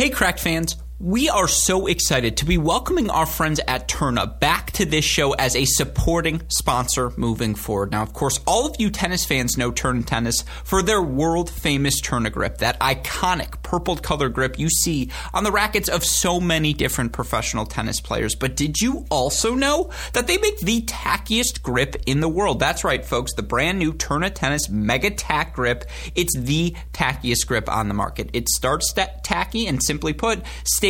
Hey, Cracked fans. We are so excited to be welcoming our friends at Tourna back to this show as a supporting sponsor moving forward. Now, of course, all of you tennis fans know Tourna Tennis for their world famous Tourna grip, that iconic purple color grip you see on the rackets of so many different professional tennis players. But did you also know that they make the tackiest grip in the world? That's right, folks. The brand new Tourna Tennis Mega Tack grip. It's the tackiest grip on the market. It starts tacky and simply put, stays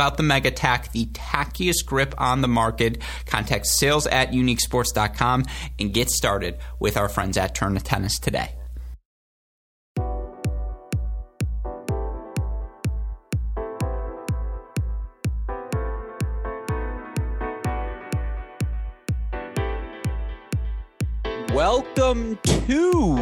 the Mega Tack, the tackiest grip on the market. Contact sales at uniquesports.com and get started with our friends at Tourna Tennis today. Welcome to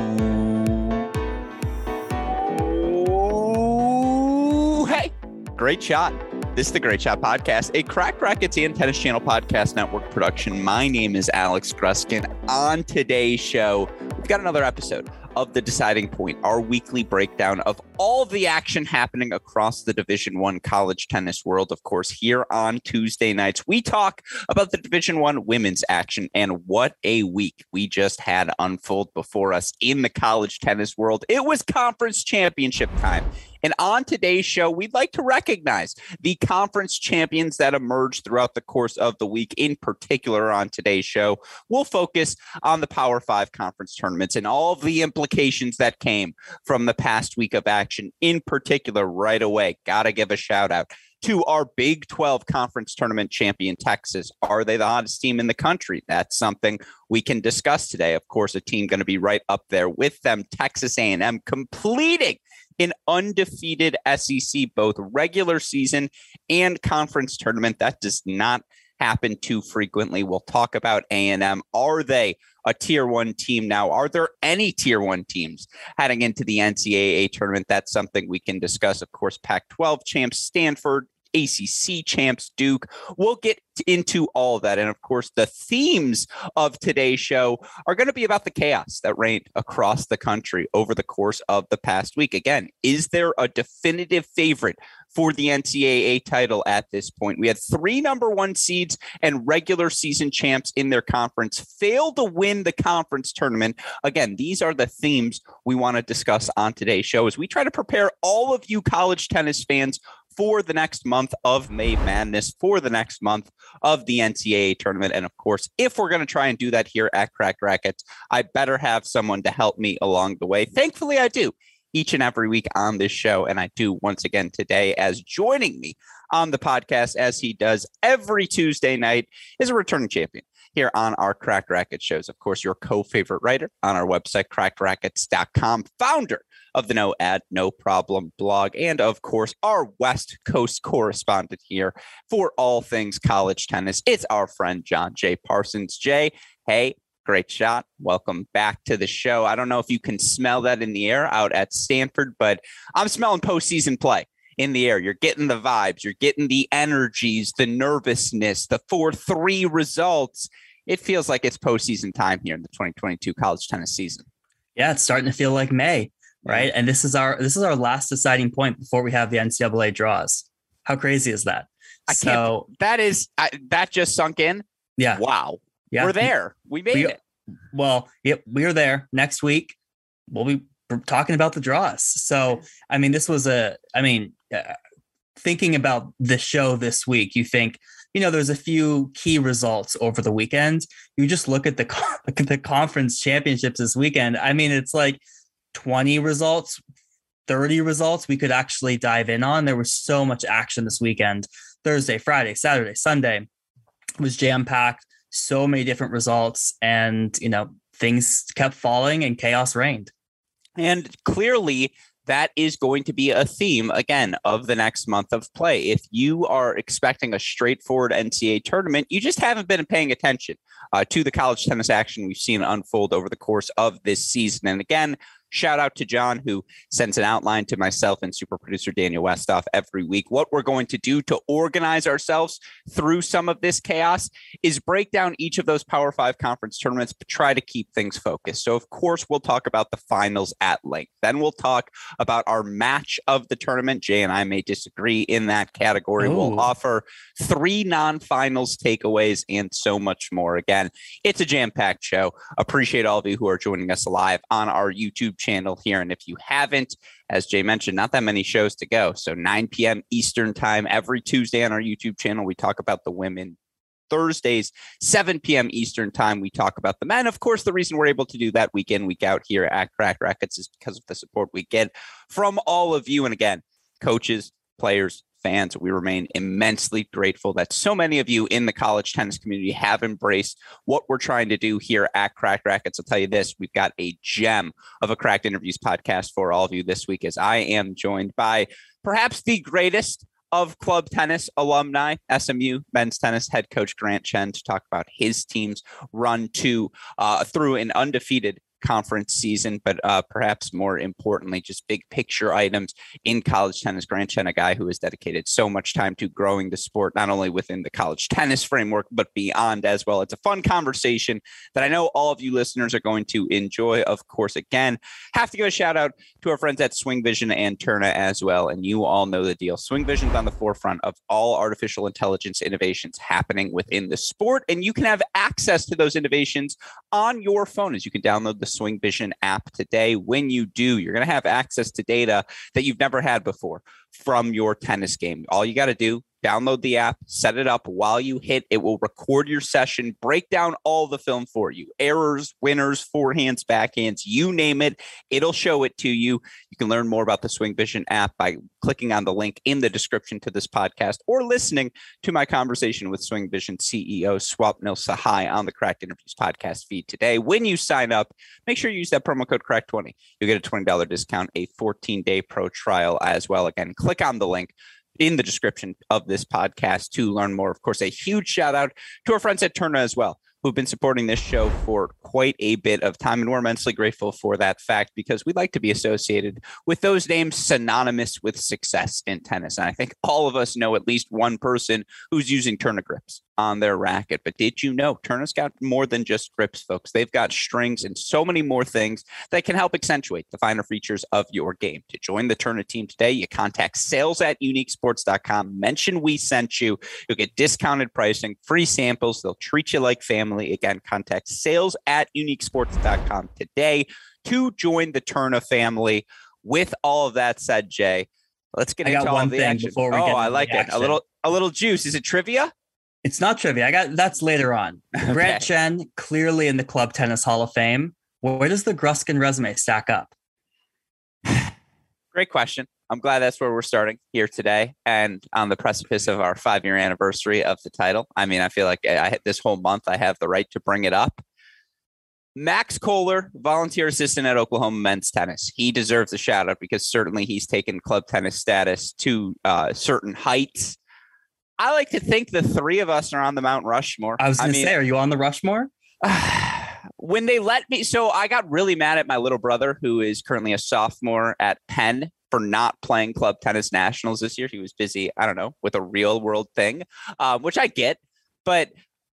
oh, Hey, great shot. This is the Great Shot Podcast, a Crack Racquets and Tennis Channel Podcast Network production. My name is Alex Gruskin. On today's show, we've got another episode of the deciding point our weekly breakdown of all the action happening across the division one college tennis world of course here on tuesday nights we talk about the division one women's action and what a week we just had unfold before us in the college tennis world it was conference championship time and on today's show, we'd like to recognize the conference champions that emerged throughout the course of the week. In particular, on today's show, we'll focus on the Power Five conference tournaments and all of the implications that came from the past week of action. In particular, right away, got to give a shout out to our Big 12 conference tournament champion, Texas. Are they the hottest team in the country? That's something we can discuss today. Of course, a team going to be right up there with them, Texas A&M, completing an undefeated SEC, both regular season and conference tournament. That does not happen too frequently. We'll talk about A&M. Are they a tier one team now? Are there any tier one teams heading into the NCAA tournament? That's something we can discuss. Of course, Pac 12 champs, Stanford, ACC champs, Duke. We'll get into all of that. And of course, the themes of today's show are going to be about the chaos that reigned across the country over the course of the past week. Again, is there a definitive favorite for the NCAA title at this point? We had three number one seeds and regular season champs in their conference fail to win the conference tournament. Again, these are the themes we want to discuss on today's show as we try to prepare all of you college tennis fans for the next month of May Madness, for the next month of the NCAA tournament. And of course, if we're going to try and do that here at Cracked Racquets, I better have someone to help me along the way. Thankfully, I do each and every week on this show. And I do once again today, as joining me on the podcast, as he does every Tuesday night, is a returning champion here on our Cracked Racquet shows. Of course, your co favorite writer on our website, crackedracquets.com, founder of the No Ad, No Problem blog, and of course, our West Coast correspondent here for all things college tennis. It's our friend John J. Parsons. Jay, hey, great shot. Welcome back to the show. I don't know if you can smell that in the air out at Stanford, but I'm smelling postseason play in the air. You're getting the vibes, you're getting the energies, the nervousness, the 4 3 results. It feels like it's postseason time here in the 2022 college tennis season. Yeah, it's starting to feel like May right? And this is our this is our last deciding point before we have the NCAA draws. How crazy is that? I so can't, that is I, that just sunk in. Yeah. Wow. Yeah. We're there. We made we, it. Well, yep, we're there. Next week, we'll be talking about the draws. So, I mean, this was a. I mean, uh, thinking about the show this week, you think, you know, there's a few key results over the weekend. You just look at the the conference championships this weekend. I mean, it's like 20 results, 30 results we could actually dive in on. There was so much action this weekend. Thursday, Friday, Saturday, Sunday was jam packed. So many different results, and you know, things kept falling and chaos reigned. And clearly, that is going to be a theme again of the next month of play. If you are expecting a straightforward NCAA tournament, you just haven't been paying attention uh, to the college tennis action we've seen unfold over the course of this season. And again, Shout out to John, who sends an outline to myself and super producer Daniel Westoff every week. What we're going to do to organize ourselves through some of this chaos is break down each of those Power Five conference tournaments, but try to keep things focused. So, of course, we'll talk about the finals at length. Then we'll talk about our match of the tournament. Jay and I may disagree in that category. Ooh. We'll offer three non finals takeaways and so much more. Again, it's a jam packed show. Appreciate all of you who are joining us live on our YouTube channel here. And if you haven't, as Jay mentioned, not that many shows to go. So 9 p.m. Eastern time every Tuesday on our YouTube channel, we talk about the women. Thursdays, 7 p.m. Eastern time, we talk about the men. Of course, the reason we're able to do that week in, week out here at Crack Rackets is because of the support we get from all of you. And again, coaches, players, fans. We remain immensely grateful that so many of you in the college tennis community have embraced what we're trying to do here at Cracked Racquets. I'll tell you this we've got a gem of a Cracked Interviews podcast for all of you this week, as I am joined by perhaps the greatest of club tennis alumni, SMU men's tennis head coach Grant Chen, to talk about his team's run to uh, through an undefeated conference season, but uh, perhaps more importantly, just big picture items in college tennis. Grant Chen, a guy who has dedicated so much time to growing the sport, not only within the college tennis framework, but beyond as well. It's a fun conversation that I know all of you listeners are going to enjoy. Of course, again, have to give a shout out to our friends at Swing Vision and Tourna as well. And you all know the deal. Swing Vision's on the forefront of all artificial intelligence innovations happening within the sport, and you can have access to those innovations on your phone as you can download the Swing Vision app today. When you do, you're going to have access to data that you've never had before from your tennis game. All you got to do download the app, set it up while you hit. It will record your session, break down all the film for you errors, winners, forehands, backhands, you name it. It'll show it to you. You can learn more about the Swing Vision app by clicking on the link in the description to this podcast or listening to my conversation with Swing Vision CEO Swupnil Sahai on the Cracked Interviews podcast feed today. When you sign up, make sure you use that promo code CRACK20. You'll get a $20 discount, a 14 day pro trial as well. Again, click on the link in the description of this podcast to learn more. Of course, a huge shout out to our friends at Tourna as well who've been supporting this show for quite a bit of time. And we're immensely grateful for that fact because we like to be associated with those names synonymous with success in tennis. And I think all of us know at least one person who's using Tourna grips on their racket. But did you know Tourna's got more than just grips, folks? They've got strings and so many more things that can help accentuate the finer features of your game. To join the Tourna team today, you contact sales at uniquesports.com. Mention we sent you. You'll get discounted pricing, free samples. They'll treat you like family family. Again, contact sales at uniquesports.com today to join the Tourna family. With all of that said, Jay, let's get I into all the action. Before we oh, I like it. A little, a little juice. Is it trivia? It's not trivia. I got that's later on. okay. Grant Chen clearly in the Club Tennis Hall of Fame. Where does the Gruskin resume stack up? Great question. I'm glad that's where we're starting here today and on the precipice of our five year anniversary of the title. I mean, I feel like I, this whole month I have the right to bring it up. Max Kohler, volunteer assistant at Oklahoma men's tennis. He deserves a shout out because certainly he's taken club tennis status to uh, certain heights. I like to think the three of us are on the Mount Rushmore. I was going to say, are you on the Rushmore? when they let me, so I got really mad at my little brother, who is currently a sophomore at Penn, for not playing club tennis nationals this year. He was busy, I don't know, with a real world thing, um, which I get. But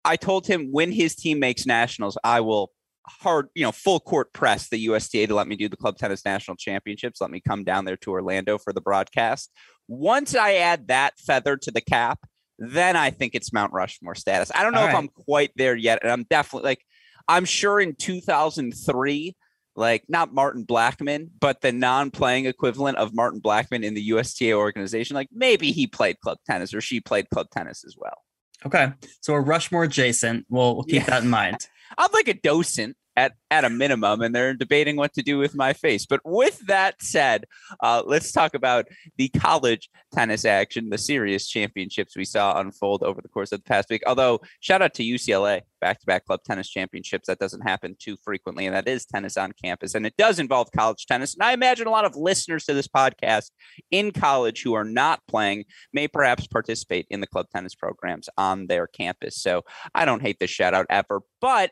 I told him when his team makes nationals, I will hard, you know, full court press the USTA to let me do the club tennis national championships. Let me come down there to Orlando for the broadcast. Once I add that feather to the cap, then I think it's Mount Rushmore status. I don't know All if right. I'm quite there yet. And I'm definitely like, I'm sure in 2003, like not Martin Blackman, but the non-playing equivalent of Martin Blackman in the USTA organization. Like maybe he played club tennis or she played club tennis as well. Okay, so we're Rushmore adjacent. We'll, we'll keep yeah. that in mind. I'm like a docent at at a minimum, and they're debating what to do with my face. But with that said, uh, let's talk about the college tennis action, the serious championships we saw unfold over the course of the past week. Although, shout out to UCLA, back to back club tennis championships. That doesn't happen too frequently, and that is tennis on campus, and it does involve college tennis. And I imagine a lot of listeners to this podcast in college who are not playing may perhaps participate in the club tennis programs on their campus. So I don't hate this shout out ever, but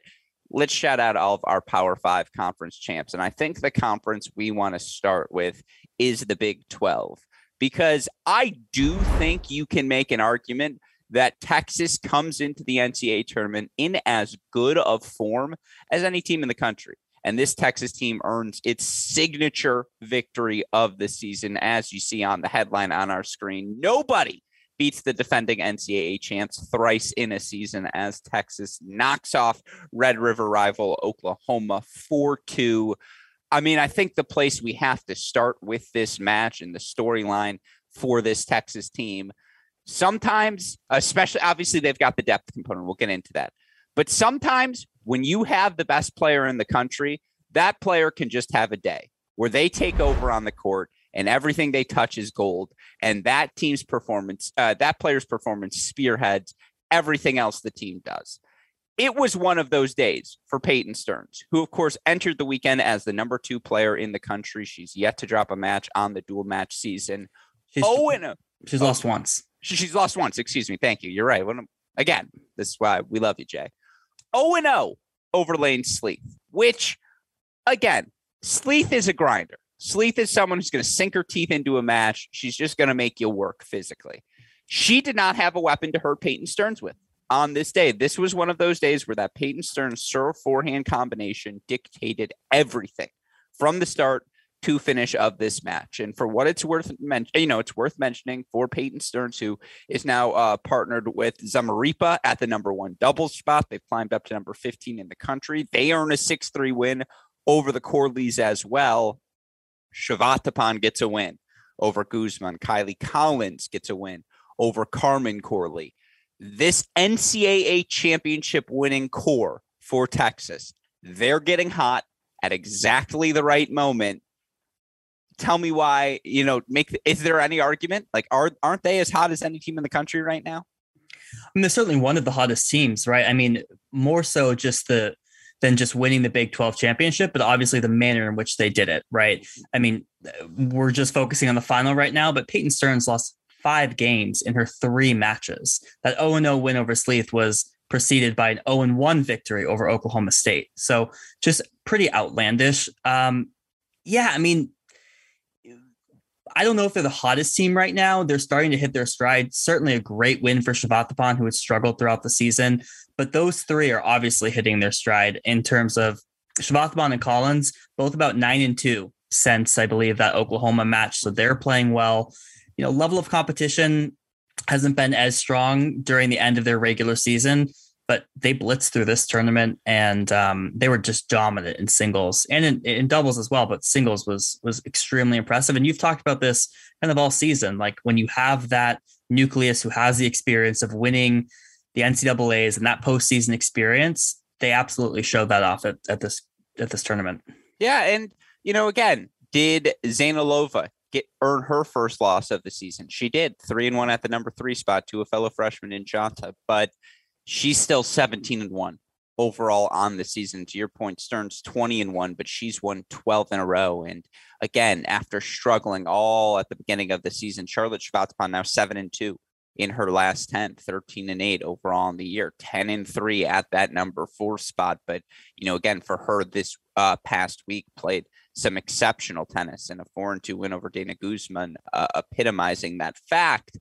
let's shout out all of our Power Five conference champs. And I think the conference we want to start with is the Big 12, because I do think you can make an argument that Texas comes into the NCAA tournament in as good of form as any team in the country. And this Texas team earns its signature victory of the season, as you see on the headline on our screen. Nobody beats the defending NCAA champs thrice in a season as Texas knocks off Red River rival Oklahoma 4 2. I mean, I think the place we have to start with this match and the storyline for this Texas team, sometimes, especially obviously, they've got the depth component. We'll get into that. But sometimes when you have the best player in the country, that player can just have a day where they take over on the court and everything they touch is gold. And that team's performance, uh, that player's performance spearheads everything else the team does. It was one of those days for Peyton Stearns, who, of course, entered the weekend as the number two player in the country. She's yet to drop a match on the dual match season. She's, oh, and she's oh, lost once. She, she's lost once. Excuse me. Thank you. You're right. Again, this is why we love you, Jay. 0 and 0 over Layne Sleeth, which, again, Sleeth is a grinder. Sleeth is someone who's going to sink her teeth into a match. She's just going to make you work physically. She did not have a weapon to hurt Peyton Stearns with on this day. This was one of those days where that Peyton Stearns serve forehand combination dictated everything from the start to finish of this match. And for what it's worth, men- you know, it's worth mentioning for Peyton Stearns, who is now uh, partnered with Zamaripa at the number one doubles spot. They've climbed up to number 15 in the country. They earn a 6 3 win over the Corleys as well. Chavatipon gets a win over Guzman. Kylie Collins gets a win over Carmen Corley. This NCAA championship winning core for Texas, they're getting hot at exactly the right moment. Tell me why, you know, make is there any argument? Like are aren't they as hot as any team in the country right now? I mean, they're certainly one of the hottest teams, right? I mean, more so just the than just winning the Big 12 championship, but obviously the manner in which they did it, right? I mean, we're just focusing on the final right now, but Peyton Stearns lost five games in her three matches. That 0 0 win over Sleeth was preceded by an 0 1 victory over Oklahoma State. So just pretty outlandish. Um, yeah, I mean, I don't know if they're the hottest team right now. They're starting to hit their stride. Certainly a great win for Chavatipon, who has struggled throughout the season. But those three are obviously hitting their stride in terms of Chavatipon and Collins, both about nine and two since I believe that Oklahoma match. So they're playing well. You know, level of competition hasn't been as strong during the end of their regular season, but they blitzed through this tournament and um, they were just dominant in singles and in, in, doubles as well. But singles was was extremely impressive. And you've talked about this kind of all season. Like when you have that nucleus who has the experience of winning the NCAA's and that postseason experience, they absolutely showed that off at, at this at this tournament. Yeah, and you know, again, did Zainalova get earn her first loss of the season? She did three and one at the number three spot to a fellow freshman in Janta, but she's still 17 and 1 overall on the season. To your point, Stearns 20 and 1, but she's won 12 in a row. And again, after struggling all at the beginning of the season, Charlotte Chavatipon now 7 and 2 in her last 10, 13 and 8 overall in the year, 10 and 3 at that number four spot. But, you know, again, for her this uh, past week, played some exceptional tennis and a 4 and 2 win over Dana Guzman, uh, epitomizing that fact.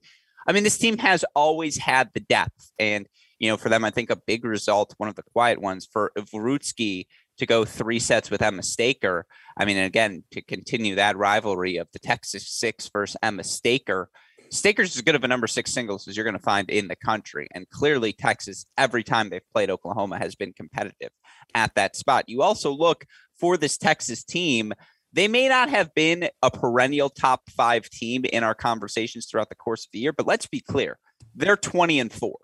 I mean, this team has always had the depth. And, you know, for them, I think a big result, one of the quiet ones for Vrutsky to go three sets with Emma Staker. I mean, again, to continue that rivalry of the Texas Six versus Emma Staker, Staker's as good of a number six singles as you're going to find in the country. And clearly, Texas, every time they've played Oklahoma, has been competitive at that spot. You also look for this Texas team. They may not have been a perennial top five team in our conversations throughout the course of the year, but let's be clear they're 20 and four.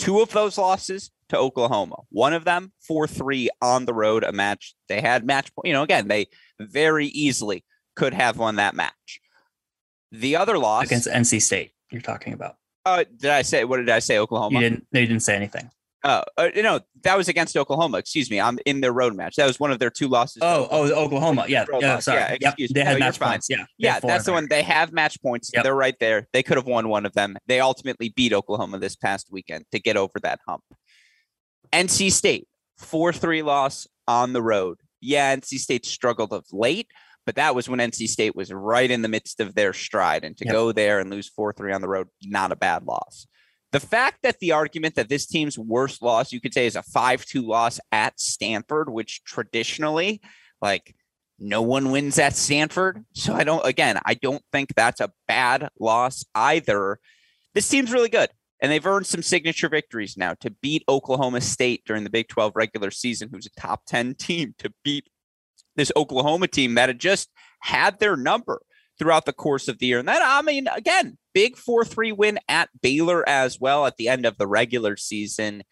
Two of those losses to Oklahoma. One of them, 4 3 on the road, a match they had match, you know, again, they very easily could have won that match. The other loss against NC State, you're talking about. Uh, did I say what did I say? Oklahoma. You didn't. They didn't say anything. Uh, uh, no, that was against Oklahoma. Excuse me. I'm in their road match. That was one of their two losses. Oh, oh, Oklahoma. Yeah, yeah. Sorry. Yeah, yep. They had no, match points. Yeah, yeah. That's the one. They have match points. Yep. They're right there. They could have won one of them. They ultimately beat Oklahoma this past weekend to get over that hump. NC State four three loss on the road. Yeah, NC State struggled of late, but that was when NC State was right in the midst of their stride. And to yep. go there and lose 4 3 on the road, not a bad loss. The fact that the argument that this team's worst loss, you could say, is a 5 2 loss at Stanford, which traditionally, like, no one wins at Stanford. So I don't, again, I don't think that's a bad loss either. This team's really good. And they've earned some signature victories now to beat Oklahoma State during the Big 12 regular season, who's a top 10 team, to beat this Oklahoma team that had just had their number throughout the course of the year. And then, I mean, again, big 4 3 win at Baylor as well at the end of the regular season.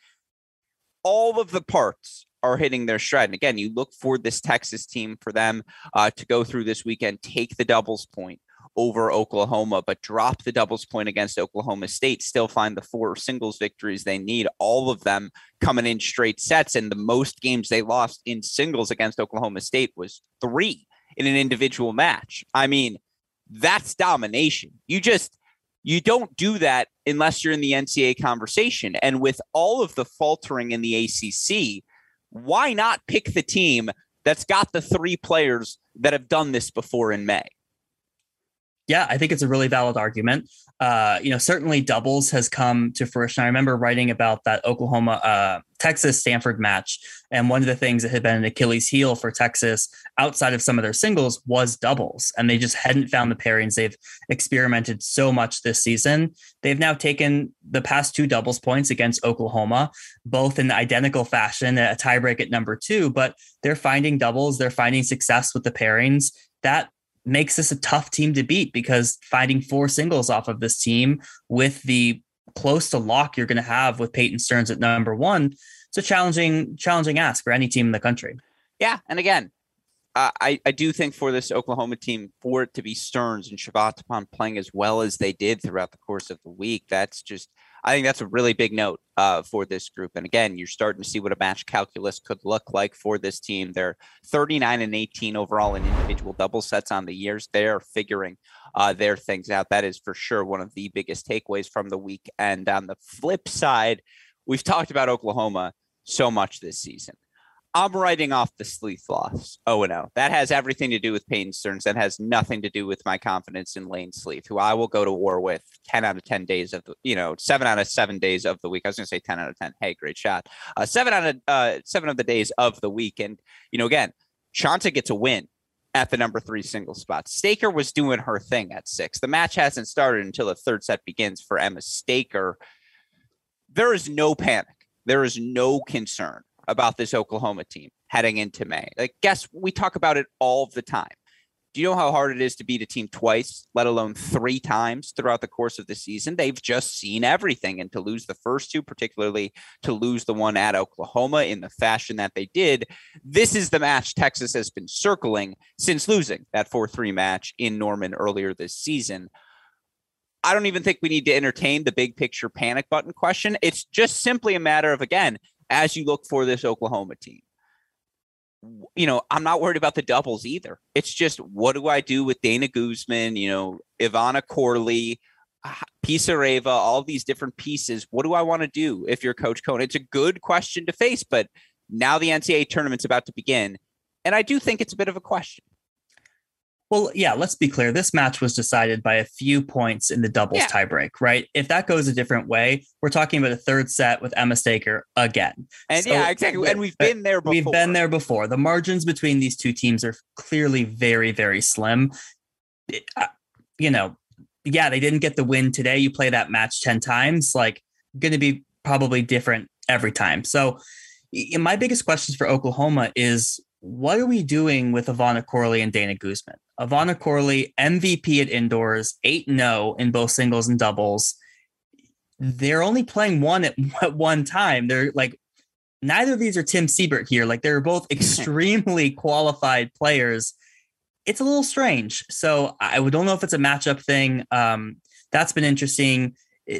All of the parts are hitting their stride. And again, you look for this Texas team for them uh, to go through this weekend, take the doubles point over Oklahoma, but drop the doubles point against Oklahoma State, still find the four singles victories they need, all of them coming in straight sets. And the most games they lost in singles against Oklahoma State was three in an individual match. I mean, that's domination. You just, you don't do that unless you're in the NCAA conversation. And with all of the faltering in the ACC, why not pick the team that's got the three players that have done this before in May? Yeah, I think it's a really valid argument. Uh, you know, certainly doubles has come to fruition. I remember writing about that Oklahoma, uh, Texas Stanford match. And one of the things that had been an Achilles heel for Texas outside of some of their singles was doubles. And they just hadn't found the pairings. They've experimented so much this season. They've now taken the past two doubles points against Oklahoma, both in identical fashion, a tiebreak at number two, but they're finding doubles. They're finding success with the pairings. That makes this a tough team to beat because finding four singles off of this team with the close to lock you're going to have with Peyton Stearns at number one, it's a challenging, challenging ask for any team in the country. Yeah, and again, I I do think for this Oklahoma team, for it to be Stearns and Chavatipon playing as well as they did throughout the course of the week, that's just I think that's a really big note uh, for this group. And again, you're starting to see what a match calculus could look like for this team. They're 39 and 18 overall in individual double sets on the years. They're figuring uh, their things out. That is for sure one of the biggest takeaways from the week. And on the flip side, we've talked about Oklahoma so much this season. I'm writing off the Sleeth loss. Oh no, that has everything to do with Peyton Stearns. That has nothing to do with my confidence in Layne Sleeth, who I will go to war with 10 out of 10 days of the, you know, seven out of seven days of the week. I was going to say 10 out of 10. Hey, great shot. Uh, seven out of uh, seven of the days of the week. And, you know, again, Chanta gets a win at the number three single spot. Staker was doing her thing at six. The match hasn't started until the third set begins for Emma Staker. There is no panic. There is no concern about this Oklahoma team heading into May. Like, guess we talk about it all the time. Do you know how hard it is to beat a team twice, let alone three times throughout the course of the season? They've just seen everything. And to lose the first two, particularly to lose the one at Oklahoma in the fashion that they did, this is the match Texas has been circling since losing that 4 3 match in Norman earlier this season. I don't even think we need to entertain the big picture panic button question. It's just simply a matter of, again, as you look for this Oklahoma team. You know, I'm not worried about the doubles either. It's just what do I do with Dana Guzman, you know, Ivana Corley, ah, Pisareva, all these different pieces. What do I want to do if you're Coach Cohen? It's a good question to face, but now the NCAA tournament's about to begin. And I do think it's a bit of a question. Well, yeah, let's be clear. This match was decided by a few points in the doubles yeah. tiebreak, right? If that goes a different way, we're talking about a third set with Emma Staker again. And so, yeah, exactly. And we've been there before. We've been there before. The margins between these two teams are clearly very, very slim. Uh, you know, yeah, they didn't get the win today. You play that match 10 times, like going to be probably different every time. So my biggest questions for Oklahoma is what are we doing with Ivana Corley and Dana Guzman? Ivana Corley, MVP at indoors, 8 0 in both singles and doubles. They're only playing one at, at one time. They're like, neither of these are Tim Siebert here. Like, they're both extremely qualified players. It's a little strange. So I don't know if it's a matchup thing. Um, that's been interesting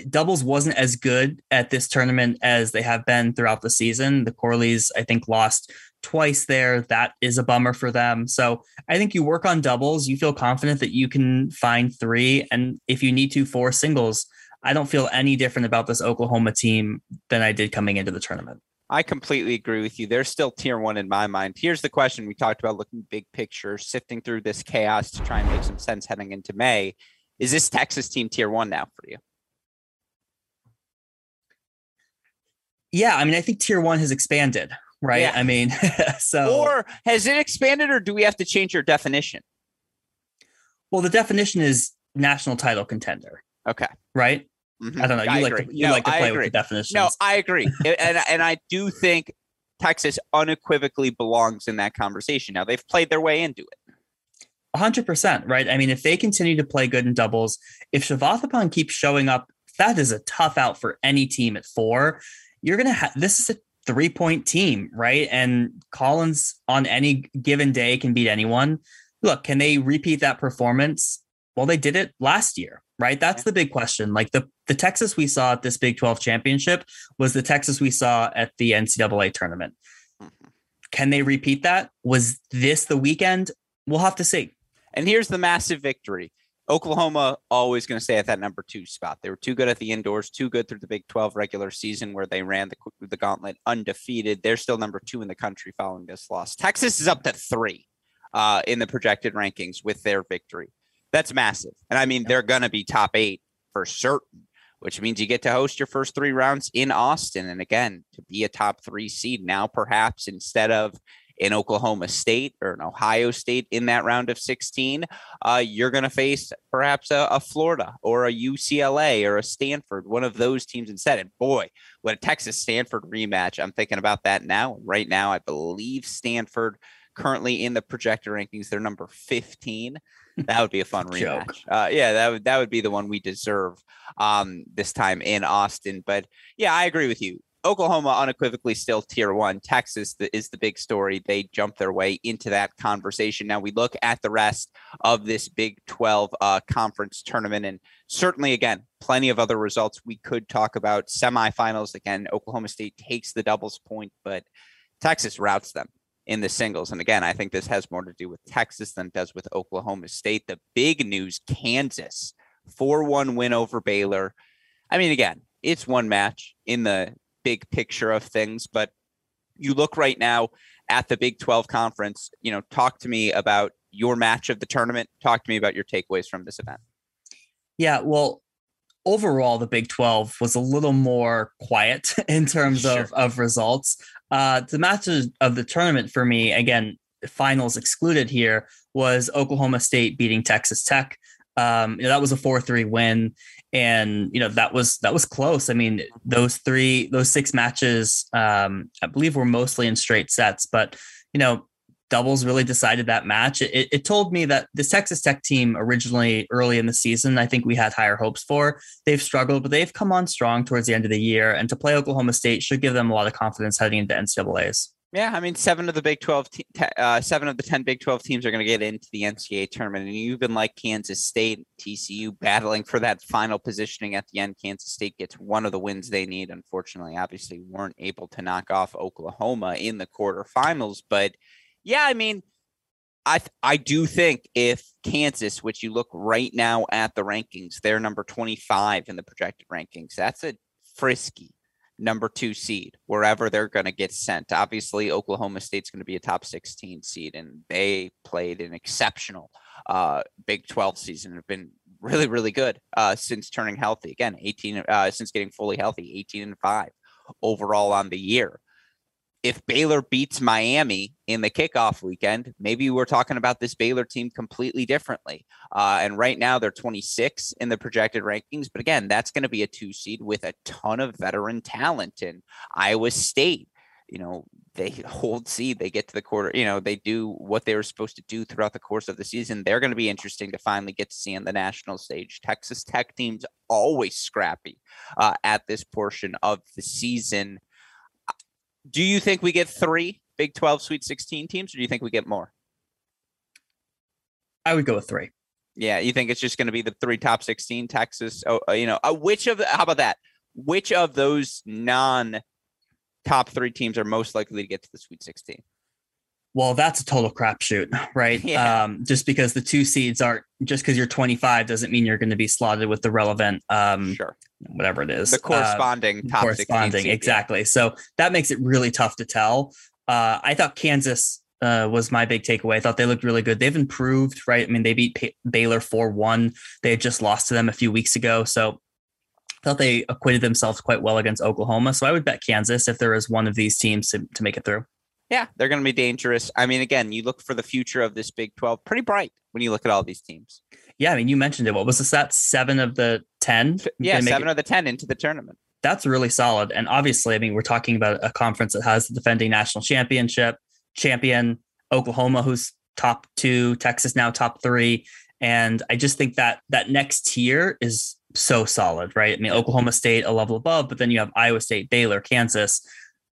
doubles wasn't as good at this tournament as they have been throughout the season. The Corleys, I think, lost twice there. That is a bummer for them. So I think you work on doubles. You feel confident that you can find three. And if you need to, four singles. I don't feel any different about this Oklahoma team than I did coming into the tournament. I completely agree with you. They're still tier one in my mind. Here's the question we talked about looking big picture, sifting through this chaos to try and make some sense heading into May. Is this Texas team tier one now for you? Yeah, I mean, I think tier one has expanded, right? Yeah. I mean, so or has it expanded, or do we have to change your definition? Well, the definition is national title contender. Okay. Right. Mm-hmm. I don't know. You I like agree. to, you no, like to play with the definitions. No, I agree, and and I do think Texas unequivocally belongs in that conversation. Now they've played their way into it. 100%, right? I mean, if they continue to play good in doubles, if Chavatipon keeps showing up, that is a tough out for any team at four you're going to have this is a three point team, right? And Collins on any given day can beat anyone. Look, can they repeat that performance? Well, they did it last year, right? That's the big question. Like the the Texas we saw at this Big 12 championship was the Texas we saw at the NCAA tournament. Mm-hmm. Can they repeat that? Was this the weekend? We'll have to see. And here's the massive victory. Oklahoma always going to stay at that number two spot. They were too good at the indoors, too good through the Big 12 regular season where they ran the, the gauntlet undefeated. They're still number two in the country following this loss. Texas is up to three uh, in the projected rankings with their victory. That's massive. And I mean, they're going to be top eight for certain, which means you get to host your first three rounds in Austin. And again, to be a top three seed now, perhaps instead of in Oklahoma State or an Ohio State in that round of 16, uh, you're going to face perhaps a, a, Florida or a UCLA or a Stanford, one of those teams instead. And boy, what a Texas Stanford rematch. I'm thinking about that now. Right now, I believe Stanford currently in the projector rankings, they're number 15. That would be a fun rematch. Uh, yeah, that would that would be the one we deserve um, this time in Austin. But yeah, I agree with you. Oklahoma unequivocally still tier one. Texas is the big story. They jump their way into that conversation. Now we look at the rest of this Big 12 uh, conference tournament, and certainly, again, plenty of other results we could talk about. Semifinals, again, Oklahoma State takes the doubles point, but Texas routes them in the singles. And again, I think this has more to do with Texas than it does with Oklahoma State. The big news Kansas 4 1 win over Baylor. I mean, again, it's one match in the big picture of things, but you look right now at the Big 12 conference, you know, talk to me about your match of the tournament. Talk to me about your takeaways from this event. Yeah, well, overall, the Big 12 was a little more quiet in terms sure. of, of results. Uh, the matches of the tournament for me, again, finals excluded here, was Oklahoma State beating Texas Tech. Um, you know, that was a 4 3 win and you know that was that was close. I mean those three those six matches um i believe were mostly in straight sets but you know doubles really decided that match. It, it told me that this texas tech team originally early in the season i think we had higher hopes for. They've struggled but they've come on strong towards the end of the year and to play oklahoma state should give them a lot of confidence heading into ncaa's yeah, I mean, seven of the Big Twelve, te- uh, seven of the ten Big Twelve teams are going to get into the NCAA tournament, and even like Kansas State, TCU battling for that final positioning at the end. Kansas State gets one of the wins they need. Unfortunately, obviously, weren't able to knock off Oklahoma in the quarterfinals. But yeah, I mean, I I do think if Kansas, which you look right now at the rankings, they're number twenty five in the projected rankings. That's a frisky number two seed wherever they're going to get sent. Obviously, Oklahoma State's going to be a top 16 seed, and they played an exceptional uh, Big 12 season. Have been really, really good uh, since turning healthy. Again, 18 uh, since getting fully healthy, 18 and five overall on the year. If Baylor beats Miami in the kickoff weekend, maybe we're talking about this Baylor team completely differently. Uh, and right now they're 26 in the projected rankings. But again, that's going to be a two seed with a ton of veteran talent in Iowa State. You know, they hold seed, they get to the quarter, you know, they do what they were supposed to do throughout the course of the season. They're going to be interesting to finally get to see on the national stage. Texas Tech teams always scrappy uh, at this portion of the season do you think we get three Big 12 Sweet 16 teams, or do you think we get more? I would go with three. Yeah, you think it's just going to be the three top 16 Texas? Oh, uh, you know, uh, which of the, how about that? Which of those non top three teams are most likely to get to the Sweet 16? Well, that's a total crapshoot, right? Yeah. Um, just because the two seeds aren't just because you're 25 doesn't mean you're going to be slotted with the relevant, um, sure, whatever it is, the corresponding uh, top corresponding seed, exactly. Yeah. So that makes it really tough to tell. Uh, I thought Kansas uh, was my big takeaway. I thought they looked really good. They've improved, right? I mean, they beat P- Baylor 4 1. They had just lost to them a few weeks ago. So I thought they acquitted themselves quite well against Oklahoma. So I would bet Kansas if there is one of these teams to, to make it through. Yeah, they're going to be dangerous. I mean, again, you look for the future of this Big 12, pretty bright when you look at all these teams. Yeah, I mean, you mentioned it. What was the stat? Seven of the 10? Yeah, seven it- of the 10 into the tournament. That's really solid. And obviously, I mean, we're talking about a conference that has the defending national championship champion, Oklahoma, who's top two, Texas now top three. And I just think that that next tier is so solid, right? I mean, Oklahoma State a level above, but then you have Iowa State, Baylor, Kansas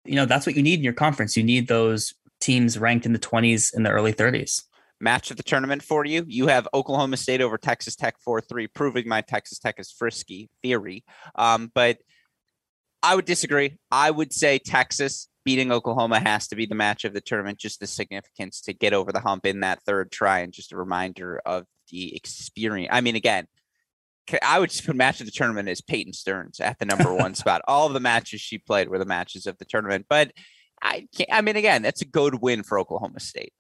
you know, that's what you need in your conference. You need those teams ranked in the 20s and the early 30s. Match of the tournament for you. You have Oklahoma State over Texas Tech 4 3, proving my Texas Tech is frisky theory. Um, but I would disagree. I would say Texas beating Oklahoma has to be the match of the tournament, just the significance to get over the hump in that third try. And just a reminder of the experience. I mean, again, I would just put match of the tournament as Peyton Stearns at the number one spot. All of the matches she played were the matches of the tournament. But I can't, I mean, again, that's a good win for Oklahoma State.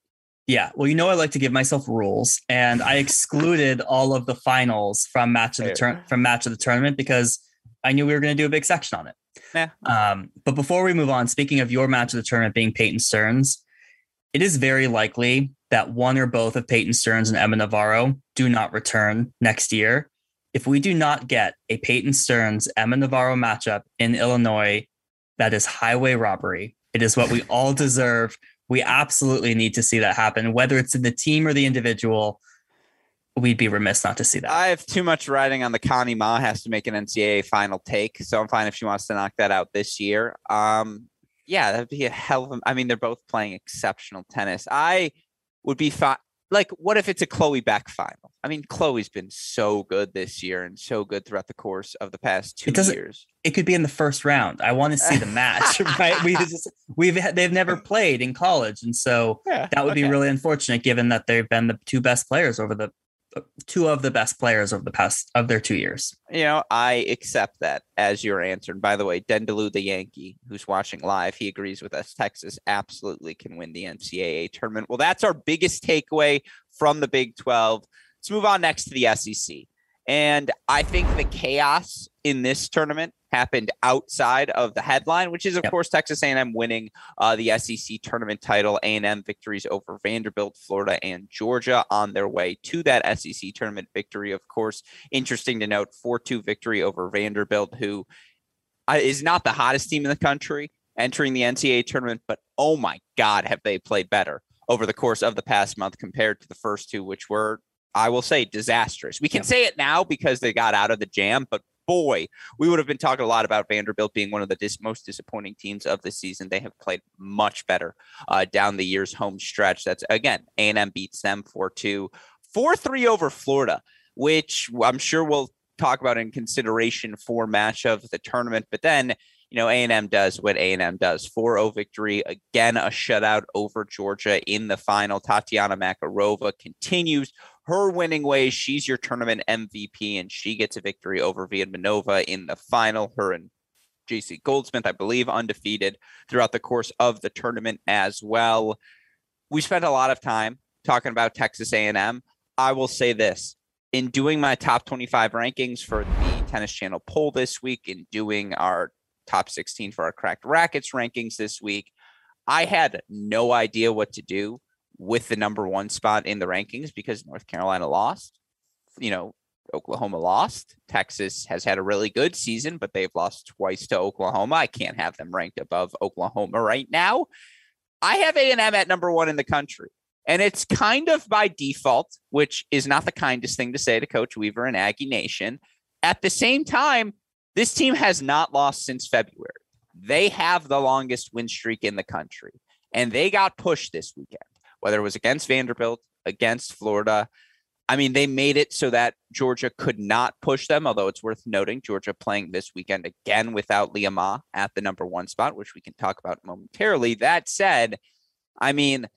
Yeah. Well, you know, I like to give myself rules and I excluded all of the finals from match of the turn from match of the tournament because I knew we were going to do a big section on it. Yeah. Um, but before we move on, speaking of your match of the tournament being Peyton Stearns, it is very likely that one or both of Peyton Stearns and Emma Navarro do not return next year if we do not get a Peyton Stearns Emma Navarro matchup in Illinois, that is highway robbery. It is what we all deserve. We absolutely need to see that happen, whether it's in the team or the individual. We'd be remiss not to see that. I have too much riding on the Connie Ma has to make an NCAA final take, so I'm fine if she wants to knock that out this year. Um, yeah, that'd be a hell of a. I mean, they're both playing exceptional tennis. I would be fine like what if it's a Chloe Beck final? I mean, Chloe's been so good this year and so good throughout the course of the past two it years. It could be in the first round. I want to see the match, right? We just we've they've never played in college, and so yeah, that would okay. be really unfortunate, given that they've been the two best players over the two of the best players of the past of their two years. You know, I accept that as your answer. And by the way, Dendalou the Yankee, who's watching live, he agrees with us. Texas absolutely can win the NCAA tournament. Well, that's our biggest takeaway from the Big 12. Let's move on next to the SEC. And I think the chaos in this tournament happened outside of the headline, which is of yep. course Texas A&M winning uh, the SEC tournament title. A&M victories over Vanderbilt, Florida, and Georgia on their way to that SEC tournament victory. Of course, interesting to note: four-two victory over Vanderbilt, who uh, not the hottest team in the country entering the NCAA tournament, but oh my God, have they played better over the course of the past month compared to the first two, which were I will say disastrous. We can say it now because they got out of the jam, but boy, we would have been talking a lot about Vanderbilt being one of the dis- most disappointing teams of the season. They have played much better uh, down the year's home stretch. That's again, A&M beats them 4-2, 4-3 over Florida, which I'm sure we'll talk about in consideration for match of the tournament. But then you know, A&M does what A&M does. 4-0 victory, again, a shutout over Georgia in the final. Tatiana Makarova continues her winning ways. She's your tournament MVP, and she gets a victory over Viadmanova in the final. Her and Jayci Goldsmith, I believe, undefeated throughout the course of the tournament as well. We spent a lot of time talking about Texas A&M. I will say this. In doing my top 25 rankings for the Tennis Channel poll this week, in doing our top 16 for our Cracked Racquets rankings this week. I had no idea what to do with the number one spot in the rankings because North Carolina lost. You know, Oklahoma lost. Texas has had a really good season, but they've lost twice to Oklahoma. I can't have them ranked above Oklahoma right now. I have A&M at number one in the country. And it's kind of by default, which is not the kindest thing to say to Coach Weaver and Aggie Nation. At the same time, this team has not lost since February. They have the longest win streak in the country, and they got pushed this weekend, whether it was against Vanderbilt, against Florida. I mean, they made it so that Georgia could not push them, although it's worth noting Georgia playing this weekend again without Leah Ma at the number one spot, which we can talk about momentarily. That said, I mean,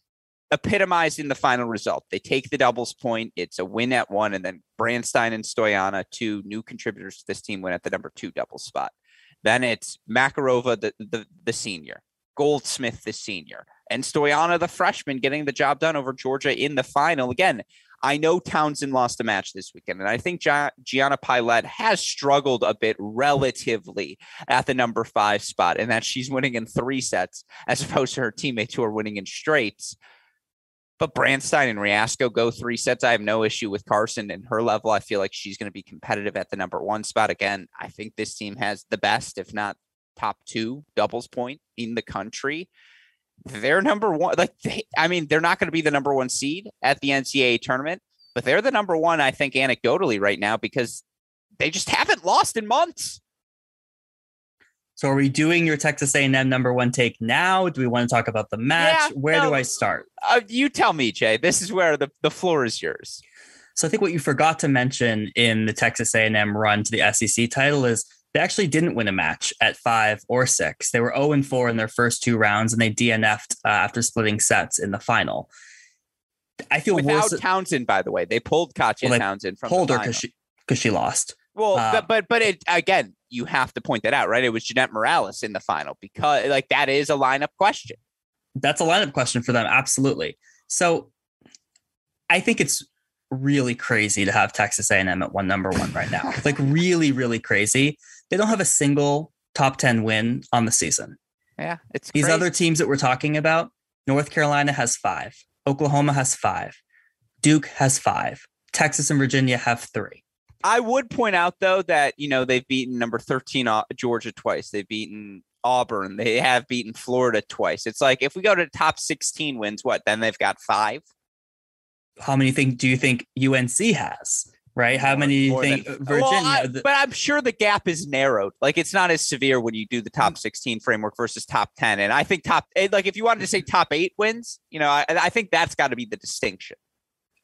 epitomized in the final result. They take the doubles point. It's a win at one, and then Branstine and Stoiana, two new contributors to this team, win at the number two doubles spot. Then it's Makarova, the, the, the senior, Goldsmith, the senior, and Stoiana, the freshman, getting the job done over Georgia in the final. Again, I know Townsend lost a match this weekend, and I think Gianna Pielet has struggled a bit relatively at the number five spot, and that she's winning in three sets as opposed to her teammates who are winning in straights. But Branstine and Riasco go three sets. I have no issue with Carson and her level. I feel like she's going to be competitive at the number one spot. Again, I think this team has the best, if not top two, doubles point in the country. They're number one. Like, they, I mean, they're not going to be the number one seed at the NCAA tournament, but they're the number one, I think, anecdotally right now because they just haven't lost in months. So are we doing your Texas A&M number one take now? Do we want to talk about the match? Yeah, where no, do I start? Uh, you tell me, Jay. This is where the, the floor is yours. So I think what you forgot to mention in the Texas A&M run to the SEC title is they actually didn't win a match at five or six. They were 0 and 4 in their first two rounds, and they DNF'd uh, after splitting sets in the final. I feel without worse. Townsend, by the way, they pulled Katya well, Townsend from pulled her because she because she lost. Well, uh, but, but but it again, you have to point that out, right? It was Jeanette Mireles in the final because like that is a lineup question. That's a lineup question for them, absolutely. So I think it's really crazy to have Texas A&M at one number one right now. like really, really crazy. They don't have a single top 10 win on the season. Yeah, it's these crazy. other teams that we're talking about. North Carolina has five. Oklahoma has five. Duke has five. Texas and Virginia have three. I would point out though that you know they've beaten number 13 uh, Georgia twice. They've beaten Auburn. They have beaten Florida twice. It's like if we go to top 16 wins, what then they've got five. How many think do you think UNC has? Right? How many do you think than, Virginia? Well, I, but I'm sure the gap is narrowed. Like it's not as severe when you do the top 16 framework versus top 10. And I think top eh, like if you wanted to say top eight wins, you know, I, I think that's got to be the distinction.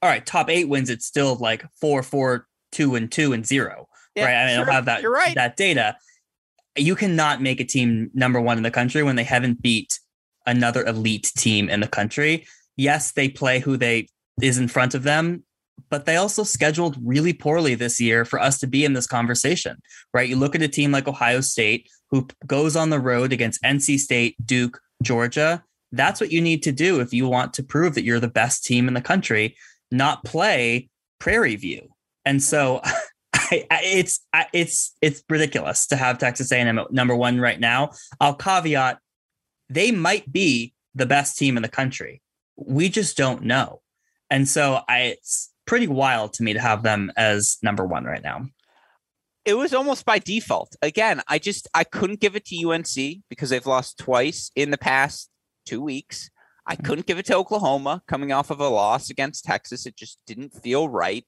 All right, top eight wins. It's still like four, four, two and two and zero. Yeah, right. I mean, sure. I don't have that, You're right. that data. You cannot make a team number one in the country when they haven't beat another elite team in the country. Yes, they play who they is in front of them, but they also scheduled really poorly this year for us to be in this conversation, right? You look at a team like Ohio State who goes on the road against NC State, Duke, Georgia. That's what you need to do if you want to prove that you're the best team in the country, not play Prairie View and so I, I, it's I, it's it's ridiculous to have Texas A&M at number one right now. I'll caveat they might be the best team in the country. We just don't know, and so I, it's pretty wild to me to have them as number one right now. It was almost by default. Again, I just I couldn't give it to UNC because they've lost twice in the past two weeks. I mm-hmm. couldn't give it to Oklahoma coming off of a loss against Texas. It just didn't feel right.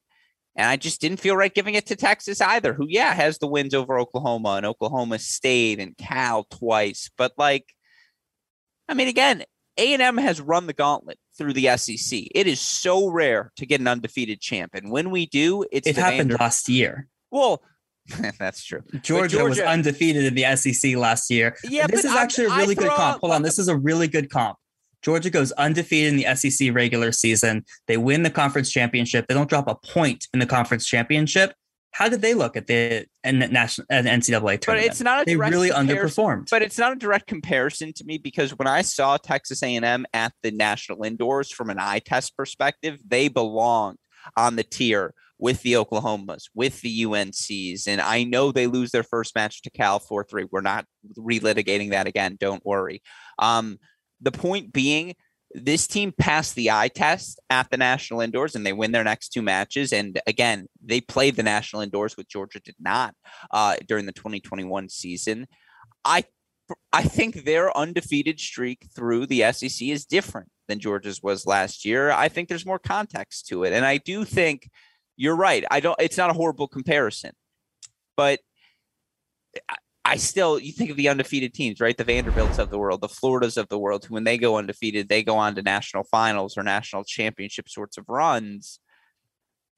And I just didn't feel right giving it to Texas either, who, yeah, has the wins over Oklahoma and Oklahoma State and Cal twice. But like, I mean, again, A&M has run the gauntlet through the SEC. It is so rare to get an undefeated champ. And when we do, it's it happened Vander- last year. Well, that's true. Georgia, Georgia, was undefeated in the SEC last year. Yeah, this is actually a really good comp. Hold on, this is a really good comp. Georgia goes undefeated in the SEC regular season. They win the conference championship. They don't drop a point in the conference championship. How did they look at the and national at the NCAA tournament? But it's not a they really underperformed. But it's not a direct comparison to me because when I saw Texas A&M at the national indoors from an eye test perspective, they belonged on the tier with the Oklahomas, with the UNCs. And I know they lose their first match to Cal 4 3. We're not relitigating that again. Don't worry. Um, The point being, this team passed the eye test at the national indoors and they win their next two matches. And again, they played the national indoors, which Georgia did not uh, during the 2021 season. I I think their undefeated streak through the SEC is different than Georgia's was last year. I think there's more context to it, and I do think you're right. I don't. It's not a horrible comparison, but I still, you think of the undefeated teams, right? The Vanderbilts of the world, the Floridas of the world, who when they go undefeated, they go on to national finals or national championship sorts of runs.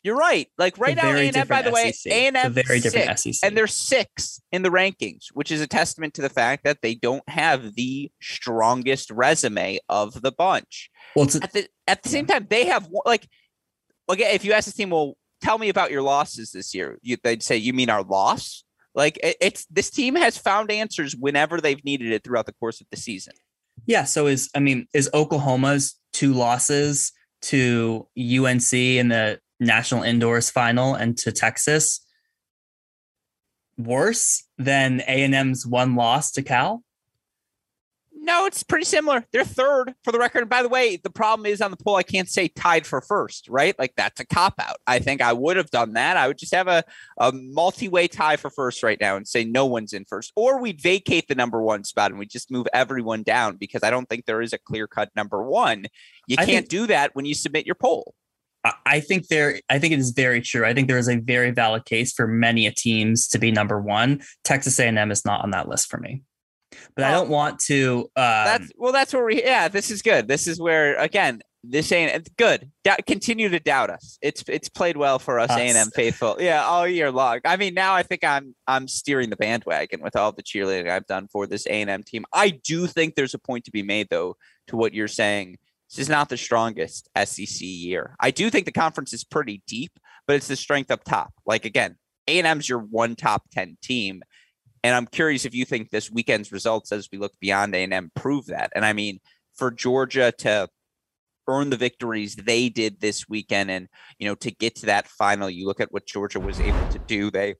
You're right. Like right now, A&M, by the way, A&M very different six, SEC. and they're six in the rankings, which is a testament to the fact that they don't have the strongest resume of the bunch. Well, a, at the at the same time, they have like, okay, if you ask the team, well, tell me about your losses this year, you, they'd say, you mean our loss? Like it's this team has found answers whenever they've needed it throughout the course of the season. Yeah. So is I mean, is Oklahoma's two losses to UNC in the national indoors final and to Texas worse than A&M's one loss to Cal? No, it's pretty similar. They're third for the record. And by the way, the problem is on the poll, I can't say tied for first, right? Like that's a cop out. I think I would have done that. I would just have a, a multi way tie for first right now and say no one's in first. Or we'd vacate the number one spot and we just move everyone down because I don't think there is a clear cut number one. You can't think, do that when you submit your poll. I think there. I think it is very true. I think there is a very valid case for many teams to be number one. Texas A&M is not on that list for me but I don't want to. Um, that's well, that's where we. Yeah, this is good. This is where again, this ain't good. Da- continue to doubt us. It's it's played well for us, A and M faithful. Yeah, all year long. I mean, now I think I'm I'm steering the bandwagon with all the cheerleading I've done for this A and M team. I do think there's a point to be made though to what you're saying. This is not the strongest SEC year. I do think the conference is pretty deep, but it's the strength up top. Like again, A and M's your one top ten team and I'm curious if you think this weekend's results, as we look beyond A&M, prove that. And I mean, for Georgia to earn the victories they did this weekend, and you know, to get to that final, you look at what Georgia was able to do. They,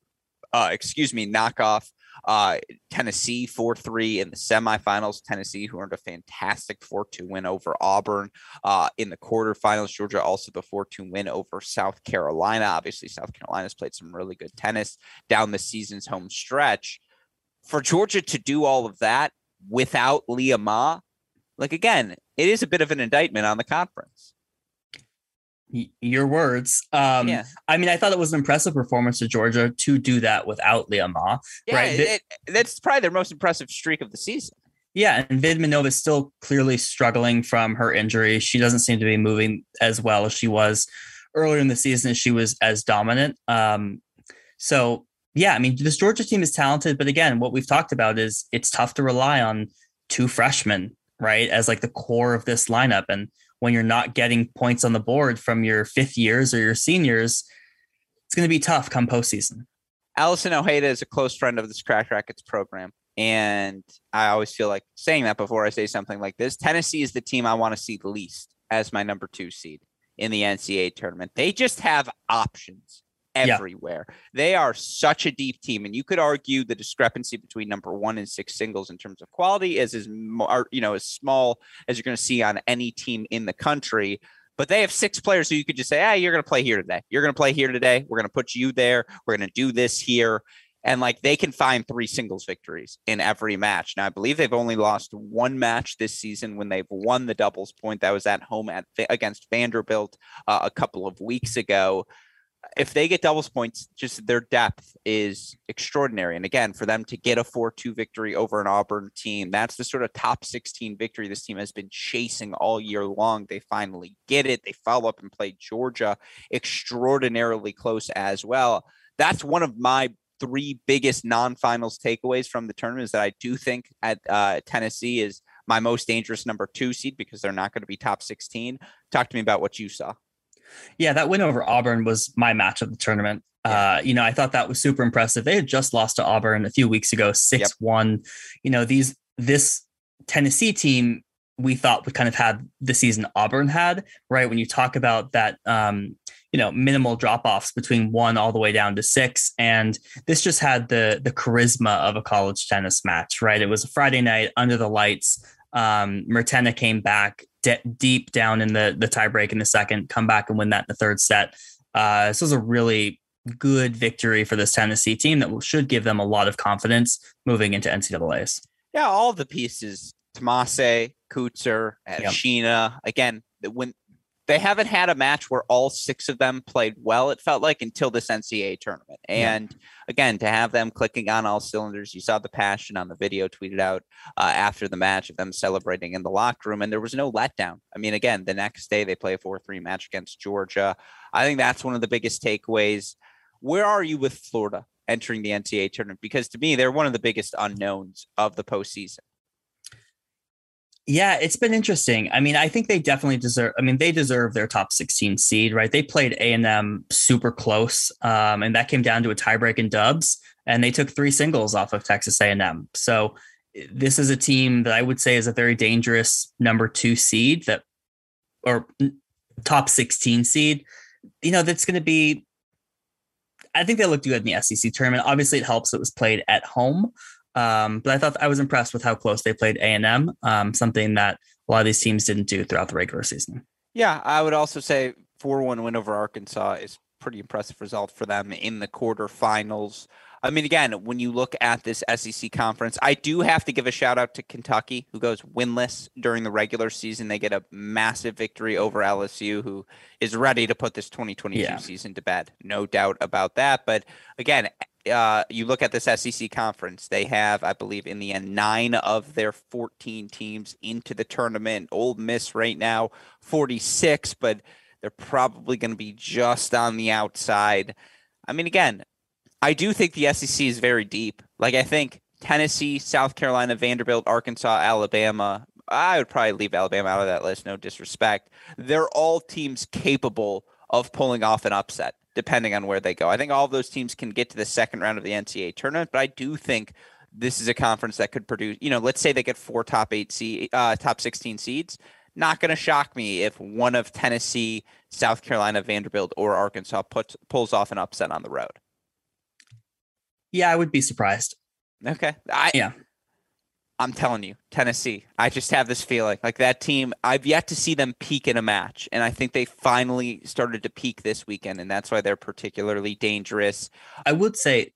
uh, excuse me, knock off uh, Tennessee 4 3 in the semifinals. Tennessee, who earned a fantastic 4 2 win over Auburn uh, in the quarterfinals. Georgia also the 4 2 win over South Carolina. Obviously, South Carolina's played some really good tennis down the season's home stretch for Georgia to do all of that without Leah Ma, like again, it is a bit of an indictment on the conference. Your words. Um, yeah. I mean, I thought it was an impressive performance to Georgia to do that without Leah Ma. Yeah, right? It, that's probably their most impressive streak of the season. Yeah, and Vidmanova is still clearly struggling from her injury. She doesn't seem to be moving as well as she was earlier in the season. She was as dominant. Um, so yeah, I mean, this Georgia team is talented, but again, what we've talked about is it's tough to rely on two freshmen, right, as like the core of this lineup. And when you're not getting points on the board from your fifth years or your seniors, it's going to be tough come postseason. Allison Ojeda is a close friend of this Cracked Racquets program. And I always feel like saying that before I say something like this. Tennessee is the team I want to see least as my number two seed in the NCAA tournament. They just have options everywhere. Yeah. They are such a deep team, and you could argue the discrepancy between number one and six singles in terms of quality is as you know as small as you're going to see on any team in the country. But they have six players who you could just say, "Ah, hey, you're going to play here today. You're going to play here today. We're going to put you there. We're going to do this here." And like they can find three singles victories in every match. Now, I believe they've only lost one match this season when they've won the doubles point. That was at home at against Vanderbilt uh, a couple of weeks ago if they get doubles points, just their depth is extraordinary. And again, for them to get a 4 2 victory over an Auburn team, that's the sort of top 16 victory this team has been chasing all year long. They finally get it. They follow up and play Georgia extraordinarily close as well. That's one of my three biggest non finals takeaways from the tournament is that I do think at uh, Tennessee is my most dangerous number two seed because they're not going to be top 16. Talk to me about what you saw. Yeah, that win over Auburn was my match of the tournament. Uh, you know, I thought that was super impressive. They had just lost to Auburn a few weeks ago, six yep. one. You know, these this Tennessee team we thought would kind of had the season Auburn had, right? When you talk about that, um, you know, minimal drop offs between one all the way down to six, and this just had the the charisma of a college tennis match, right? It was a Friday night under the lights. Um, Mertena came back de- deep down in the the tiebreak in the second, come back and win that in the third set. Uh, this was a really good victory for this Tennessee team that should give them a lot of confidence moving into NCAA's. Yeah, all the pieces, Tomase, Kuczer, Sheena. Yep. Again, when they haven't had a match where all six of them played well, it felt like until this NCAA tournament. And yeah. again, to have them clicking on all cylinders, you saw the passion on the video tweeted out uh, after the match of them celebrating in the locker room, and there was no letdown. I mean, again, the next day they play a 4 3 match against Georgia. I think that's one of the biggest takeaways. Where are you with Florida entering the NCAA tournament? Because to me, they're one of the biggest unknowns of the postseason. Yeah, it's been interesting. I mean, I think they definitely deserve. I mean, they deserve their top 16 seed, right? They played A and M super close, um, and that came down to a tiebreak in dubs, and they took three singles off of Texas A and M. So this is a team that I would say is a very dangerous number two seed that, or top 16 seed. You know, that's going to be. I think they looked good in the SEC tournament. Obviously, it helps it was played at home. Um, but I thought I was impressed with how close they played A and M, um, something that a lot of these teams didn't do throughout the regular season. Yeah, I would also say four one win over Arkansas is pretty impressive result for them in the quarterfinals. I mean, again, when you look at this SEC conference, I do have to give a shout out to Kentucky, who goes winless during the regular season. They get a massive victory over LSU, who is ready to put this 2022 yeah. season to bed. No doubt about that. But again, uh, you look at this SEC conference, they have, I believe, in the end, nine of their 14 teams into the tournament. Ole Miss right now, 46, but they're probably going to be just on the outside. I mean, again, I do think the SEC is very deep. Like, I think Tennessee, South Carolina, Vanderbilt, Arkansas, Alabama. I would probably leave Alabama out of that list, no disrespect. They're all teams capable of pulling off an upset depending on where they go. I think all of those teams can get to the second round of the NCAA tournament, but I do think this is a conference that could produce, you know, let's say they get four top eight seed, uh, top 16 seeds. Not going to shock me if one of Tennessee, South Carolina, Vanderbilt, or Arkansas puts pulls off an upset on the road. Yeah, I would be surprised. Okay. I, yeah. I'm telling you, Tennessee. I just have this feeling like that team. I've yet to see them peak in a match, and I think they finally started to peak this weekend, and that's why they're particularly dangerous. I would say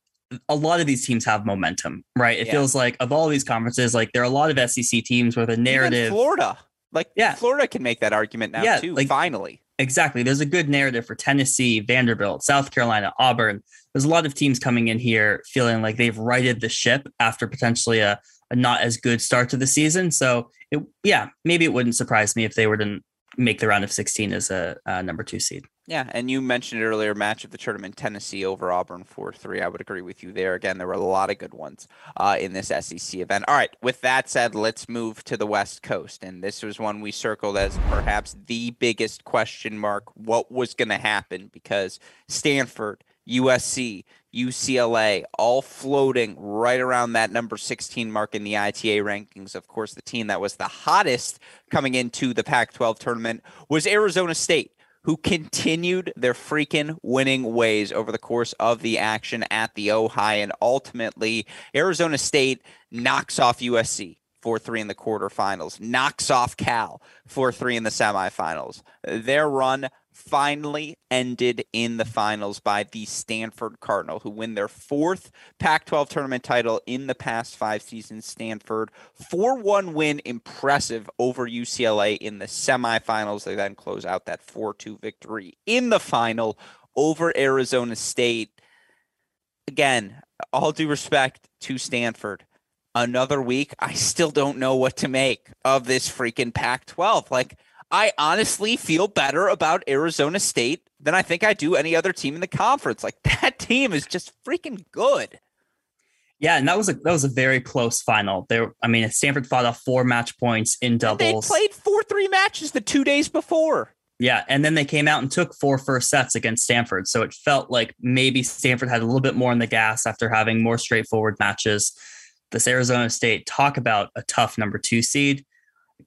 a lot of these teams have momentum, right? It yeah. feels like of all these conferences, like there are a lot of SEC teams where the narrative. Even Florida, like yeah, Florida can make that argument now yeah, too. Like, finally, exactly. There's a good narrative for Tennessee, Vanderbilt, South Carolina, Auburn. There's a lot of teams coming in here feeling like they've righted the ship after potentially a a not as good start to the season. So, it, yeah, maybe it wouldn't surprise me if they were to make the round of 16 as a, a number two seed. Yeah, and you mentioned earlier match of the tournament Tennessee over Auburn 4-3. I would agree with you there. Again, there were a lot of good ones uh, in this SEC event. All right, with that said, let's move to the West Coast. And this was one we circled as perhaps the biggest question mark. What was going to happen? Because Stanford, USC, UCLA, all floating right around that number 16 mark in the ITA rankings. Of course, the team that was the hottest coming into the Pac 12 tournament was Arizona State, who continued their freaking winning ways over the course of the action at the Ojai. And ultimately, Arizona State knocks off USC. 4 3 in the quarterfinals, knocks off Cal 4 3 in the semifinals. Their run finally ended in the finals by the Stanford Cardinal, who win their fourth Pac 12 tournament title in the past five seasons. Stanford 4 1 win, impressive over UCLA in the semifinals. They then close out that 4 2 victory in the final over Arizona State. Again, all due respect to Stanford. Another week, I still don't know what to make of this freaking Pac 12. Like, I honestly feel better about Arizona State than I think I do any other team in the conference. Like that team is just freaking good. Yeah, and that was a that was a very close final. There, I mean, Stanford fought off four match points in doubles. they played four three matches the two days before. Yeah, and then they came out and took four first sets against Stanford. So it felt like maybe Stanford had a little bit more in the gas after having more straightforward matches. This Arizona State talk about a tough number two seed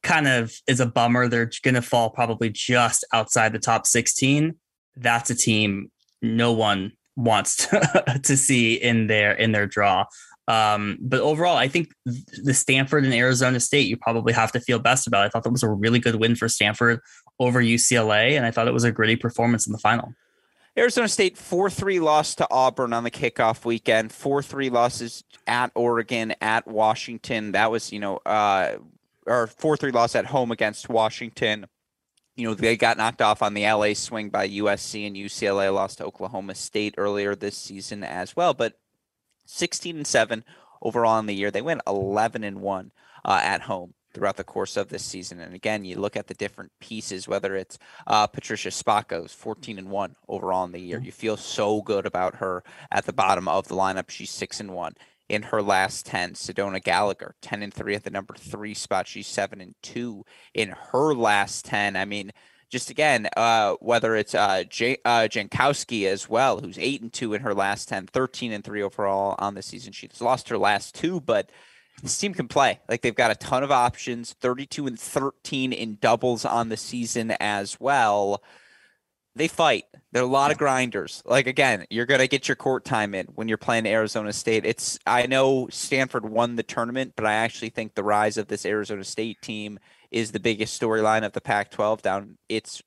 kind of is a bummer. They're going to fall probably just outside the top 16. That's a team no one wants to, to see in their in their draw. Um, but overall, I think the Stanford and Arizona State you probably have to feel best about. I thought that was a really good win for Stanford over UCLA, and I thought it was a gritty performance in the final. Arizona State 4 3 loss to Auburn on the kickoff weekend, 4 3 losses at Oregon, at Washington. That was, you know, uh, or 4 3 loss at home against Washington. You know, they got knocked off on the LA swing by USC and UCLA lost to Oklahoma State earlier this season as well. But 16 and 7 overall in the year. They went 11 and 1 uh, at home throughout the course of this season. And again, you look at the different pieces, whether it's uh, Patricia Spaco's 14 and 1 overall in the year. Mm-hmm. You feel so good about her at the bottom of the lineup. She's 6 and 1 in her last 10. Sedona Gallagher, 10 and 3 at the number three spot. She's 7 and 2 in her last 10. I mean, just again, uh, whether it's uh, uh, Jankowski as well, who's 8 and 2 in her last 10, 13 and 3 overall on the season. She's lost her last two, but this team can play. Like they've got a ton of options, 32 and 13 in doubles on the season as well. They fight. They're a lot of grinders. Like again, you're gonna get your court time in when you're playing Arizona State. It's I know Stanford won the tournament, but I actually think the rise of this Arizona State team is the biggest storyline of the Pac-12 down its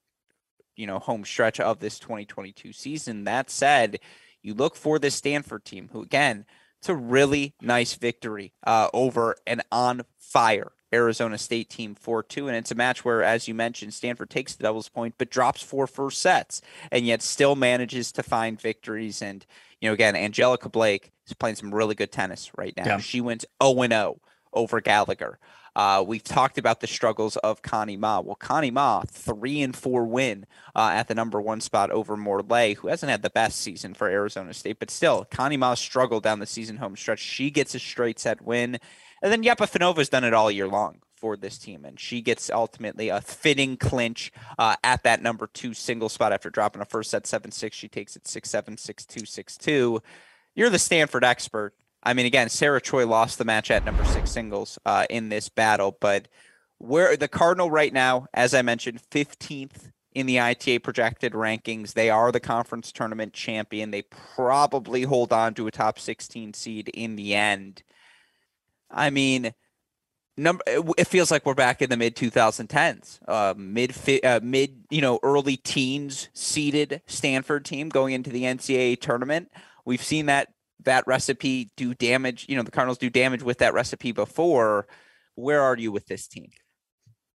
you know home stretch of this 2022 season. That said, you look for this Stanford team, who again it's a really nice victory uh, over an on fire Arizona State team 4 2. And it's a match where, as you mentioned, Stanford takes the doubles point, but drops four first sets and yet still manages to find victories. And, you know, again, Angelica Blake is playing some really good tennis right now. Yeah. She wins 0 0 over Gallagher. Uh, we've talked about the struggles of Connie Ma. Well, Connie Ma, three and four win uh, at the number one spot over Morley, who hasn't had the best season for Arizona State, but still, Connie Ma struggled down the season home stretch. She gets a straight set win. And then Yepifanova's done it all year long for this team, and she gets ultimately a fitting clinch uh, at that number two single spot after dropping a first set seven six. She takes it six seven six two six two. You're the Stanford expert. I mean, again, Sarah Choi lost the match at number six singles uh, in this battle, but where the Cardinal right now, as I mentioned, 15th in the ITA projected rankings. They are the conference tournament champion. They probably hold on to a top 16 seed in the end. I mean, number it feels like we're back in the mid 2010s, uh, mid uh, mid you know early teens seeded Stanford team going into the NCAA tournament. We've seen that that recipe do damage. You know, the Cardinals do damage with that recipe before. Where are you with this team?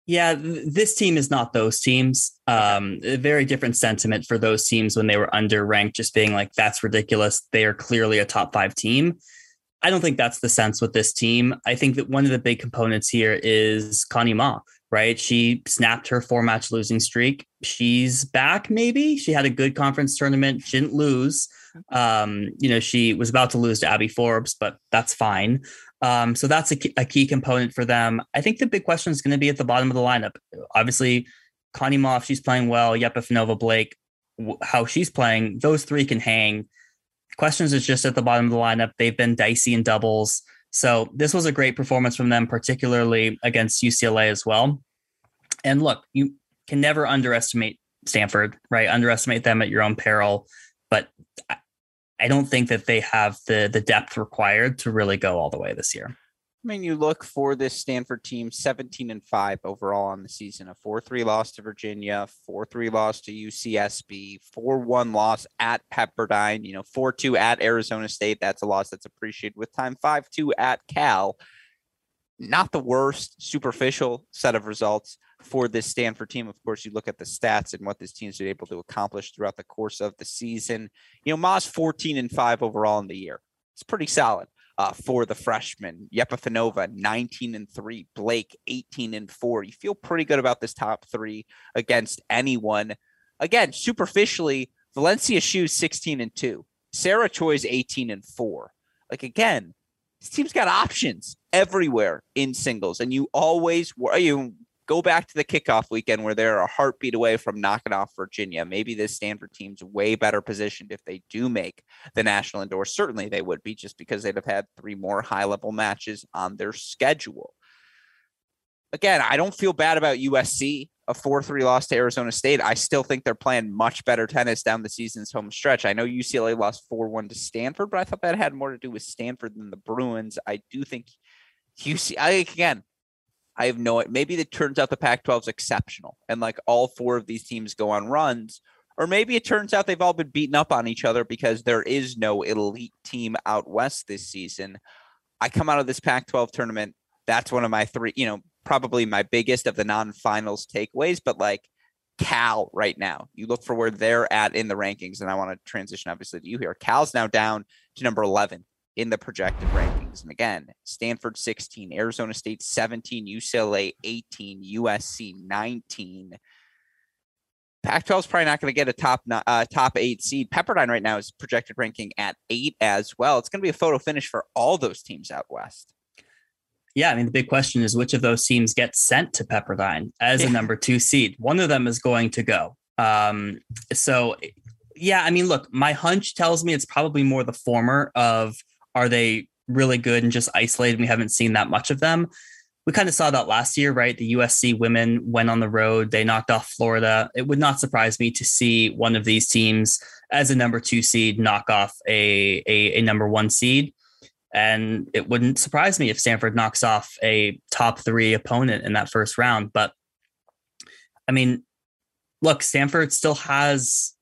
Yeah, this team is not those teams. Um, a very different sentiment for those teams when they were under ranked, just being like, that's ridiculous. They are clearly a top five team. I don't think that's the sense with this team. I think that one of the big components here is Connie Ma, right? She snapped her four match losing streak. She's back, maybe. She had a good conference tournament, she didn't lose. Um, you know, she was about to lose to Abby Forbes, but that's fine. Um, so that's a key, a key component for them. I think the big question is going to be at the bottom of the lineup. Obviously, Connie Moff, she's playing well. Yepifanova Blake, how she's playing, those three can hang. Questions is just at the bottom of the lineup. They've been dicey in doubles. So this was a great performance from them, particularly against UCLA as well. And look, you can never underestimate Stanford, right? Underestimate them at your own peril. But I don't think that they have the the depth required to really go all the way this year. I mean, you look for this Stanford team, 17 and 5 overall on the season, a 4 3 loss to Virginia, 4 3 loss to UCSB, 4 1 loss at Pepperdine, you know, 4 2 at Arizona State. That's a loss that's appreciated with time, 5 2 at Cal. Not the worst superficial set of results for this Stanford team. Of course, you look at the stats and what this team's been able to accomplish throughout the course of the season. You know, Ma's 14 and 5 overall in the year. It's pretty solid uh, for the freshman. Yepifanova, 19 and 3. Blake, 18 and 4. You feel pretty good about this top three against anyone. Again, superficially, Valencia Xu's 16 and 2. Sarah Choi's 18 and 4. Like again, this team's got options everywhere in singles, and you always you go back to the kickoff weekend where they're a heartbeat away from knocking off Virginia. Maybe this Stanford team's way better positioned if they do make the national indoor. Certainly they would be just because they'd have had three more high level matches on their schedule. Again, I don't feel bad about USC a 4 3 loss to Arizona State. I still think they're playing much better tennis down the season's home stretch. I know UCLA lost 4 1 to Stanford, but I thought that had more to do with Stanford than the Bruins. I do think UC, again, I have no, idea. maybe it turns out the Pac 12 is exceptional and like all four of these teams go on runs. Or maybe it turns out they've all been beaten up on each other because there is no elite team out west this season. I come out of this Pac 12 tournament. That's one of my three, you know, probably my biggest of the non-finals takeaways, but like Cal right now, you look for where they're at in the rankings, and I want to transition obviously to you here. Cal's now down to number 11 in the projected And again, Stanford 16, Arizona State 17, UCLA 18, USC 19. Pac-12 is probably not going to get a top uh, top eight seed. Pepperdine right now is projected ranking at eight as well. It's going to be a photo finish for all those teams out west yeah, I mean, the big question is which of those teams get sent to Pepperdine as yeah. a number two seed? One of them is going to go. Um, so, yeah, I mean, look, my hunch tells me it's probably more the former of are they really good and just isolated? We haven't seen that much of them. We kind of saw that last year, right? The USC women went on the road, they knocked off Florida. It would not surprise me to see one of these teams as a number two seed knock off a, a, a number one seed. And it wouldn't surprise me if Stanford knocks off a top three opponent in that first round. But I mean, look, Stanford still has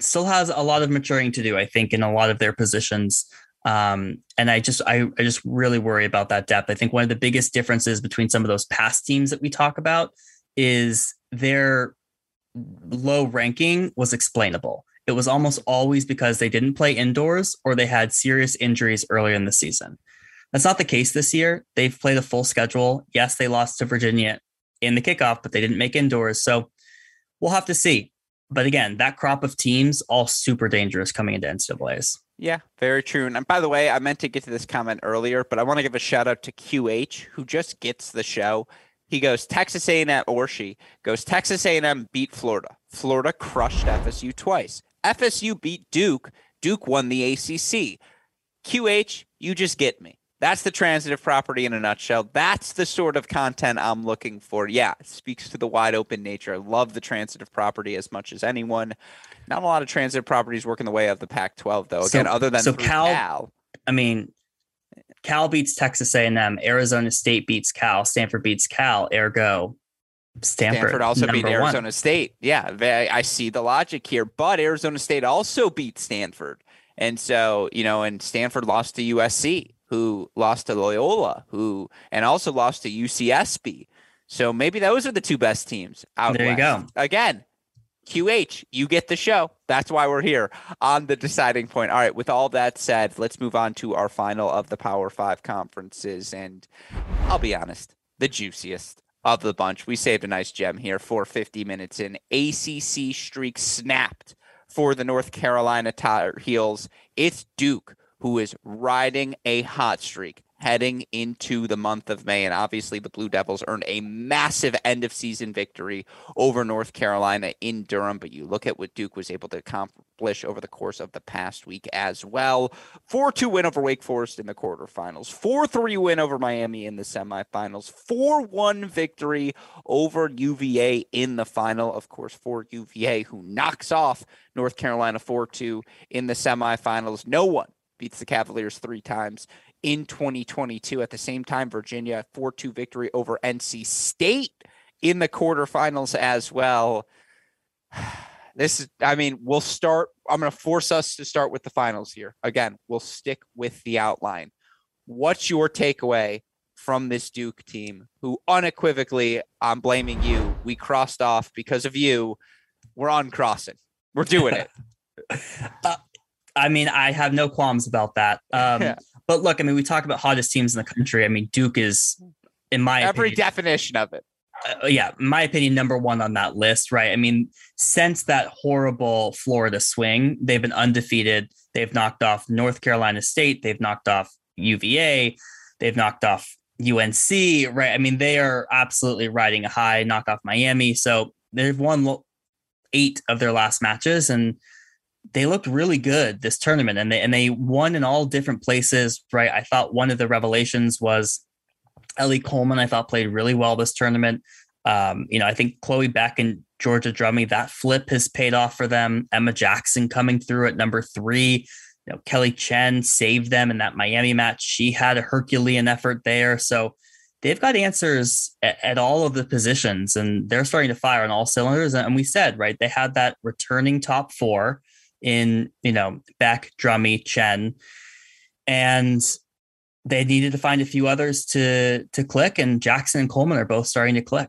still has a lot of maturing to do, I think, in a lot of their positions. Um, and I just I, I just really worry about that depth. I think one of the biggest differences between some of those past teams that we talk about is their low ranking was explainable it was almost always because they didn't play indoors or they had serious injuries earlier in the season. That's not the case this year. They've played a full schedule. Yes, they lost to Virginia in the kickoff, but they didn't make indoors. So we'll have to see. But again, that crop of teams all super dangerous coming into NCAA's. Yeah, very true. And by the way, I meant to get to this comment earlier, but I want to give a shout out to QH who just gets the show. He goes Texas A&M or she goes Texas A&M beat Florida. Florida crushed FSU twice. FSU beat Duke. Duke won the ACC. QH, you just get me. That's the transitive property in a nutshell. That's the sort of content I'm looking for. Yeah, speaks to the wide open nature. I love the transitive property as much as anyone. Not a lot of transit properties work in the way of the Pac 12, though. Again, so, other than so Cal, Cal, I mean, Cal beats Texas A&M, Arizona State beats Cal, Stanford beats Cal, ergo Stanford, Stanford also beat Arizona one. State. Yeah, I see the logic here. But Arizona State also beat Stanford. And so, you know, and Stanford lost to USC, who lost to Loyola, who and also lost to UCSB. So maybe those are the two best teams out there. West. You go. Again, QH, you get the show. That's why we're here on the deciding point. All right, with all that said, let's move on to our final of the Power Five conferences. And I'll be honest, the juiciest of the bunch. We saved a nice gem here for 50 minutes in. ACC streak snapped for the North Carolina Tar Heels. It's Duke who is riding a hot streak heading into the month of May. And obviously, the Blue Devils earned a massive end of season victory over North Carolina in Durham. But you look at what Duke was able to accomplish over the course of the past week as well 4 2 win over Wake Forest in the quarterfinals, 4 3 win over Miami in the semifinals, 4 1 victory over UVA in the final. Of course, for UVA, who knocks off North Carolina 4 2 in the semifinals. No one beats the Cavaliers three times in 2022. At the same time, Virginia 4 2 victory over NC State in the quarterfinals as well. This is, I mean, we'll start. I'm going to force us to start with the finals here. Again, we'll stick with the outline. What's your takeaway from this Duke team who unequivocally, I'm blaming you. We crossed off because of you. We're on crossing, We're doing it. uh, I mean, I have no qualms about that. Um, yeah. But look, I mean, we talk about hottest teams in the country. I mean, Duke is, in my every opinion, definition of it. Uh, yeah, my opinion, number one on that list, right? I mean, since that horrible Florida swing, they've been undefeated. They've knocked off North Carolina State. They've knocked off UVA. They've knocked off UNC, right? I mean, they are absolutely riding a high, knock off Miami. So they've won eight of their last matches. And they looked really good this tournament and they and they won in all different places, right? I thought one of the revelations was Ellie Coleman, I thought played really well this tournament. Um, you know, I think Chloe Beck and Georgia Drummy, that flip has paid off for them. Emma Jackson coming through at number three. You know, Kelly Chen saved them in that Miami match. She had a Herculean effort there. So they've got answers at, at all of the positions and they're starting to fire on all cylinders. And we said, right, they had that returning top four in, you know, Beck, Drummy, Chen. And they needed to find a few others to to click, and Jackson and Coleman are both starting to click.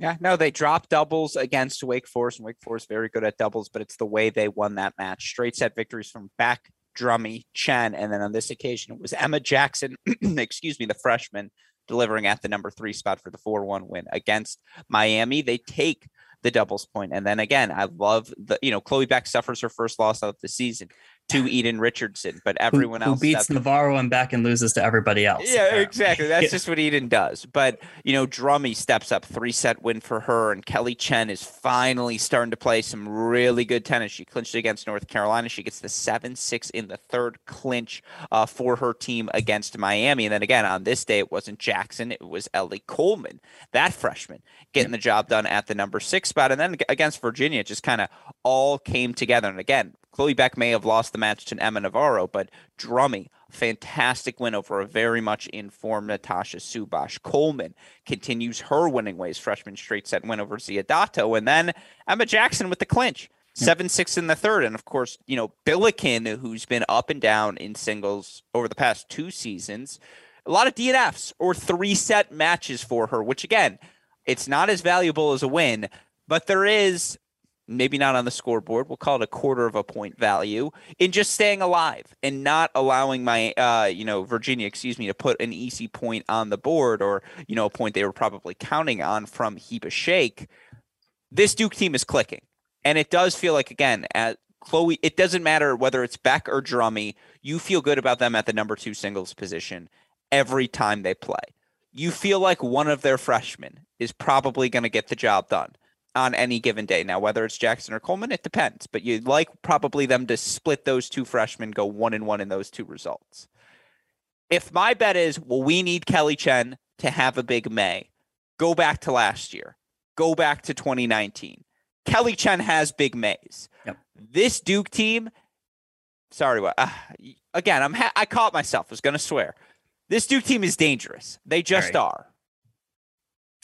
Yeah, no, they dropped doubles against Wake Forest, and Wake Forest is very good at doubles, but it's the way they won that match. Straight set victories from Beck, Drummy, Chen, and then on this occasion it was Emma Jackson, excuse me, the freshman, delivering at the number three spot for the 4-1 win against Miami. They take the doubles point. And then again, I love the, you know, Chloe Beck suffers her first loss of the season to Eden Richardson, but everyone who, who else beats Navarro and back and loses to everybody else. Yeah, apparently. exactly. That's yeah. just what Eden does. But you know, Drummy steps up, three set win for her, and Kelly Chen is finally starting to play some really good tennis. She clinched against North Carolina. She gets the seven six in the third clinch uh, for her team against Miami. And then again on this day, it wasn't Jackson, it was Ellie Coleman, that freshman, getting the job done at the number six spot. And then against Virginia, it just kind of all came together. And again, Chloe Beck may have lost the match to Emma Navarro, but Drummy, fantastic win over a very much informed Natasha Subhash. Coleman continues her winning ways, freshman straight set win over Ziodato. And then Emma Jackson with the clinch. Seven six in the third, and of course, you know Billiken, who's been up and down in singles over the past two seasons. A lot of DNFs or three set matches for her, which again, it's not as valuable as a win, but there is maybe not on the scoreboard. We'll call it a quarter of a point value in just staying alive and not allowing my, uh, you know, Virginia, excuse me, to put an easy point on the board or, you know, a point they were probably counting on from Hibah Shaikh. This Duke team is clicking. And it does feel like, again, at Chloe, it doesn't matter whether it's Beck or Drummy, you feel good about them at the number two singles position every time they play. You feel like one of their freshmen is probably going to get the job done on any given day. Now, whether it's Jackson or Coleman, it depends. But you'd like probably them to split those two freshmen, go one and one in those two results. If my bet is, well, we need Kelly Chen to have a big May, go back to last year, go back to 2019. Kelly Chen has big Mays. Yep. This Duke team, sorry, what? Uh, again, I'm ha- I caught myself. I was going to swear. This Duke team is dangerous. They just right. are.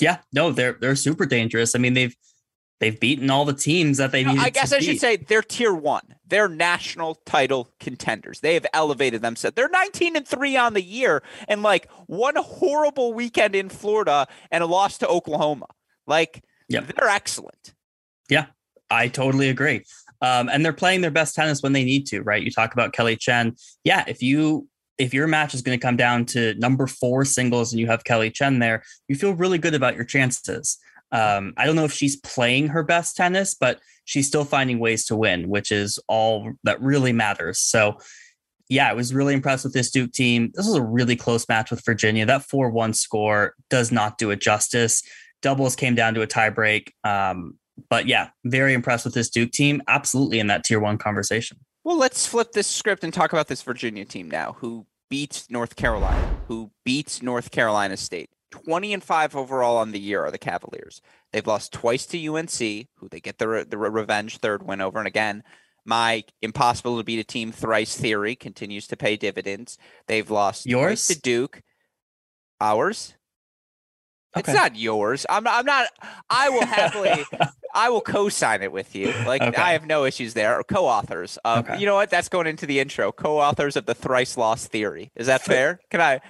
Yeah, no, they're they're super dangerous. I mean, they've they've beaten all the teams that they need. To I guess I beat. should say they're tier one. They're national title contenders. They have elevated themselves. They're 19 and three on the year, and like one horrible weekend in Florida and a loss to Oklahoma. Like, yep. they're excellent. Yeah, I totally agree. Um, and they're playing their best tennis when they need to, right? You talk about Kelly Chen. Yeah, if you if your match is going to come down to number four singles and you have Kelly Chen there, you feel really good about your chances. Um, I don't know if she's playing her best tennis, but she's still finding ways to win, which is all that really matters. So, yeah, I was really impressed with this Duke team. This was a really close match with Virginia. That 4 1 score does not do it justice. Doubles came down to a tiebreak. Um, but yeah, very impressed with this Duke team. Absolutely in that tier one conversation. Well, let's flip this script and talk about this Virginia team now, who beats North Carolina, who beats North Carolina State. 20 and 5 overall on the year are the Cavaliers. They've lost twice to UNC, who they get the, the revenge third win over. And again, my impossible to beat a team thrice theory continues to pay dividends. They've lost yours to Duke. Ours? Okay. It's not yours. I'm. I'm not. I will happily. I will co-sign it with you. Like okay. I have no issues there. Co-authors. Um, okay. You know what? That's going into the intro. Co-authors of the thrice lost theory. Is that fair? Can I?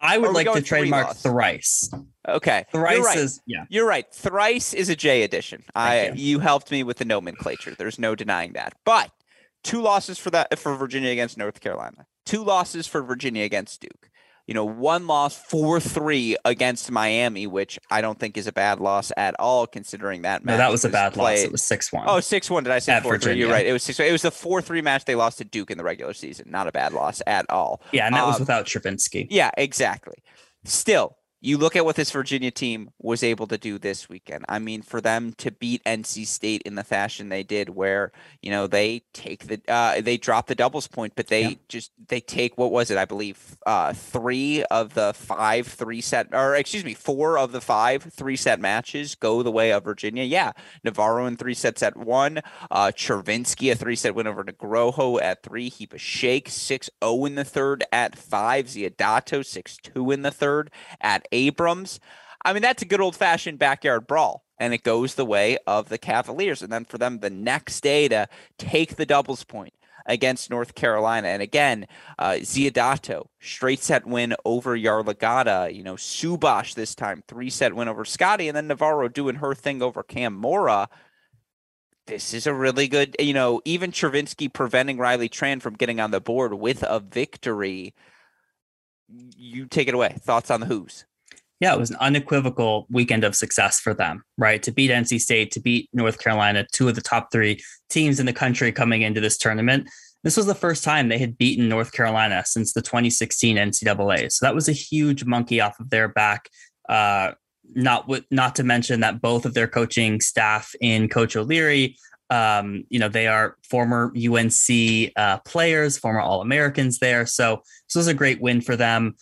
I would oh, like to trademark thrice. Okay. Thrice You're right. is yeah. You're right. Thrice is a J edition. I you. you helped me with the nomenclature. There's no denying that. But two losses for that for Virginia against North Carolina. Two losses for Virginia against Duke. You know, one loss, four three against Miami, which I don't think is a bad loss at all, considering that. Match. No, that was, was a bad played. loss. It was six one. Oh, six one. Did I say four three? You're right. It was six. It was the four three match they lost to Duke in the regular season. Not a bad loss at all. Yeah, and that um, was without Travinski. Yeah, exactly. Still, you look at what this Virginia team was able to do this weekend. I mean, for them to beat NC State in the fashion they did, where you know they take the uh, they drop the doubles point, but they yeah. just they take what was it? I believe uh, three of the five three set, or excuse me, four of the five three set matches go the way of Virginia. Yeah, Navarro in three sets at one, uh, Chervinsky a three set win over Nugroho at three, Hibah Shaikh six zero oh in the third at five, Ziodato six two in the third at Abrams. I mean, that's a good old fashioned backyard brawl. And it goes the way of the Cavaliers. And then for them the next day to take the doubles point against North Carolina. And again, uh, Ziodato, straight set win over Yarlagadda. You know, Subhash this time, three set win over Scotty. And then Navarro doing her thing over Cam Morra. This is a really good, you know, even Chervinsky preventing Riley Tran from getting on the board with a victory. You take it away. Thoughts on the Hoos? Yeah, it was an unequivocal weekend of success for them, right? To beat NC State, to beat North Carolina, two of the top three teams in the country coming into this tournament. This was the first time they had beaten North Carolina since the 2016 NCAA. So that was a huge monkey off of their back. Uh, not with, not to mention that both of their coaching staff in Coach O'Leary, um, you know, they are former UNC uh, players, former All Americans there. So this was a great win for them.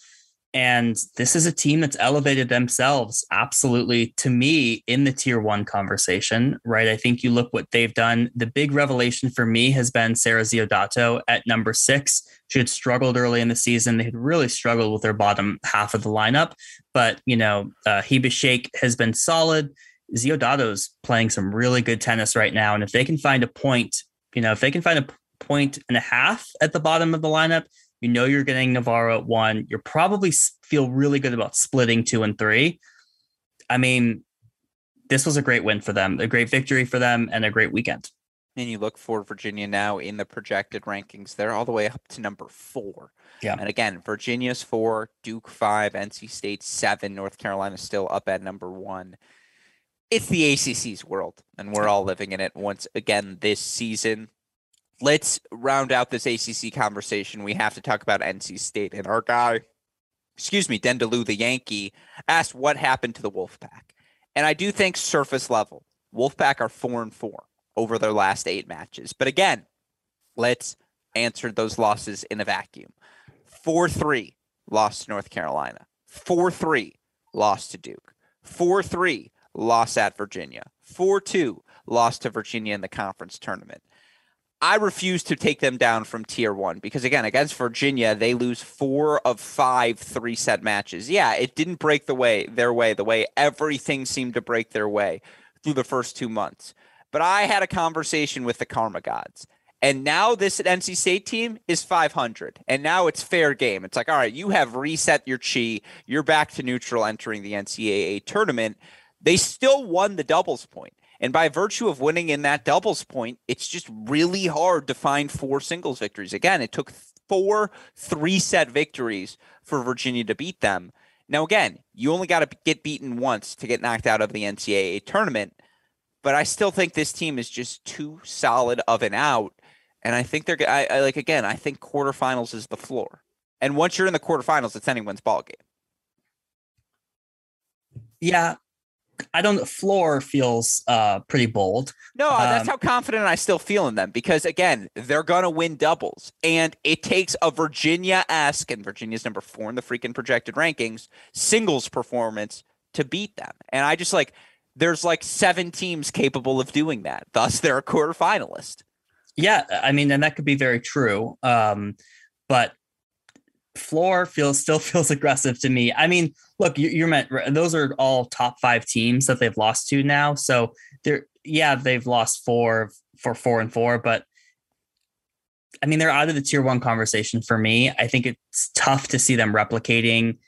And this is a team that's elevated themselves absolutely to me in the tier one conversation, right? I think you look what they've done. The big revelation for me has been Sarah Ziodato at number six. She had struggled early in the season. They had really struggled with their bottom half of the lineup. But, you know, uh, Hibah Shaikh has been solid. Ziodato's playing some really good tennis right now. And if they can find a point, you know, if they can find a point and a half at the bottom of the lineup, you know you're getting Navarro at one. You're probably feel really good about splitting two and three. I mean, this was a great win for them, a great victory for them, and a great weekend. And you look for Virginia now in the projected rankings, they're all the way up to number four. Yeah. And again, Virginia's four, Duke five, NC State seven, North Carolina still up at number one. It's the ACC's world, and we're all living in it once again this season let's round out this ACC conversation. We have to talk about NC State and our guy, excuse me, Dendalou, the Yankee, asked what happened to the Wolfpack. And I do think surface level, Wolfpack are four and four over their last eight matches. But again, let's answer those losses in a vacuum. 4 3 lost to North Carolina, 4 3 lost to Duke, 4 3 lost at Virginia, 4 2 lost to Virginia in the conference tournament. I refuse to take them down from tier one because again, against Virginia, they lose four of five three set matches. Yeah, it didn't break the way their way the way everything seemed to break their way through the first two months. But I had a conversation with the Karma Gods. And now this NC State team is 500. And now it's fair game. It's like, all right, you have reset your chi. You're back to neutral entering the NCAA tournament. They still won the doubles point. And by virtue of winning in that doubles point, it's just really hard to find four singles victories. Again, it took four three set victories for Virginia to beat them. Now, again, you only got to get beaten once to get knocked out of the NCAA tournament, but I still think this team is just too solid of an out. And I think they're, I, I like, again, I think quarterfinals is the floor. And once you're in the quarterfinals, it's anyone's ball game. Yeah, I don't. Floor feels uh, pretty bold. No, um, that's how confident I still feel in them because again, they're gonna win doubles, and it takes a Virginia esque, and Virginia's number four in the freaking projected rankings, singles performance to beat them. And I just like there's like seven teams capable of doing that. Thus, they're a quarterfinalist. Yeah, I mean, and that could be very true. Um, but floor feels still feels aggressive to me. I mean, look, you, are meant those are all top five teams that they've lost to now. So they're yeah, they've lost four for four and four, but I mean, they're out of the tier one conversation for me. I think it's tough to see them replicating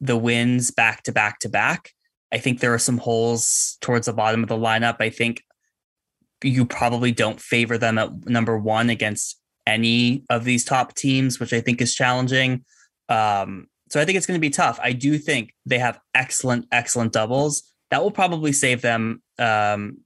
the wins back to back to back. I think there are some holes towards the bottom of the lineup. I think you probably don't favor them at number one against any of these top teams, which I think is challenging. Um, so I think it's going to be tough. I do think they have excellent, excellent doubles that will probably save them um,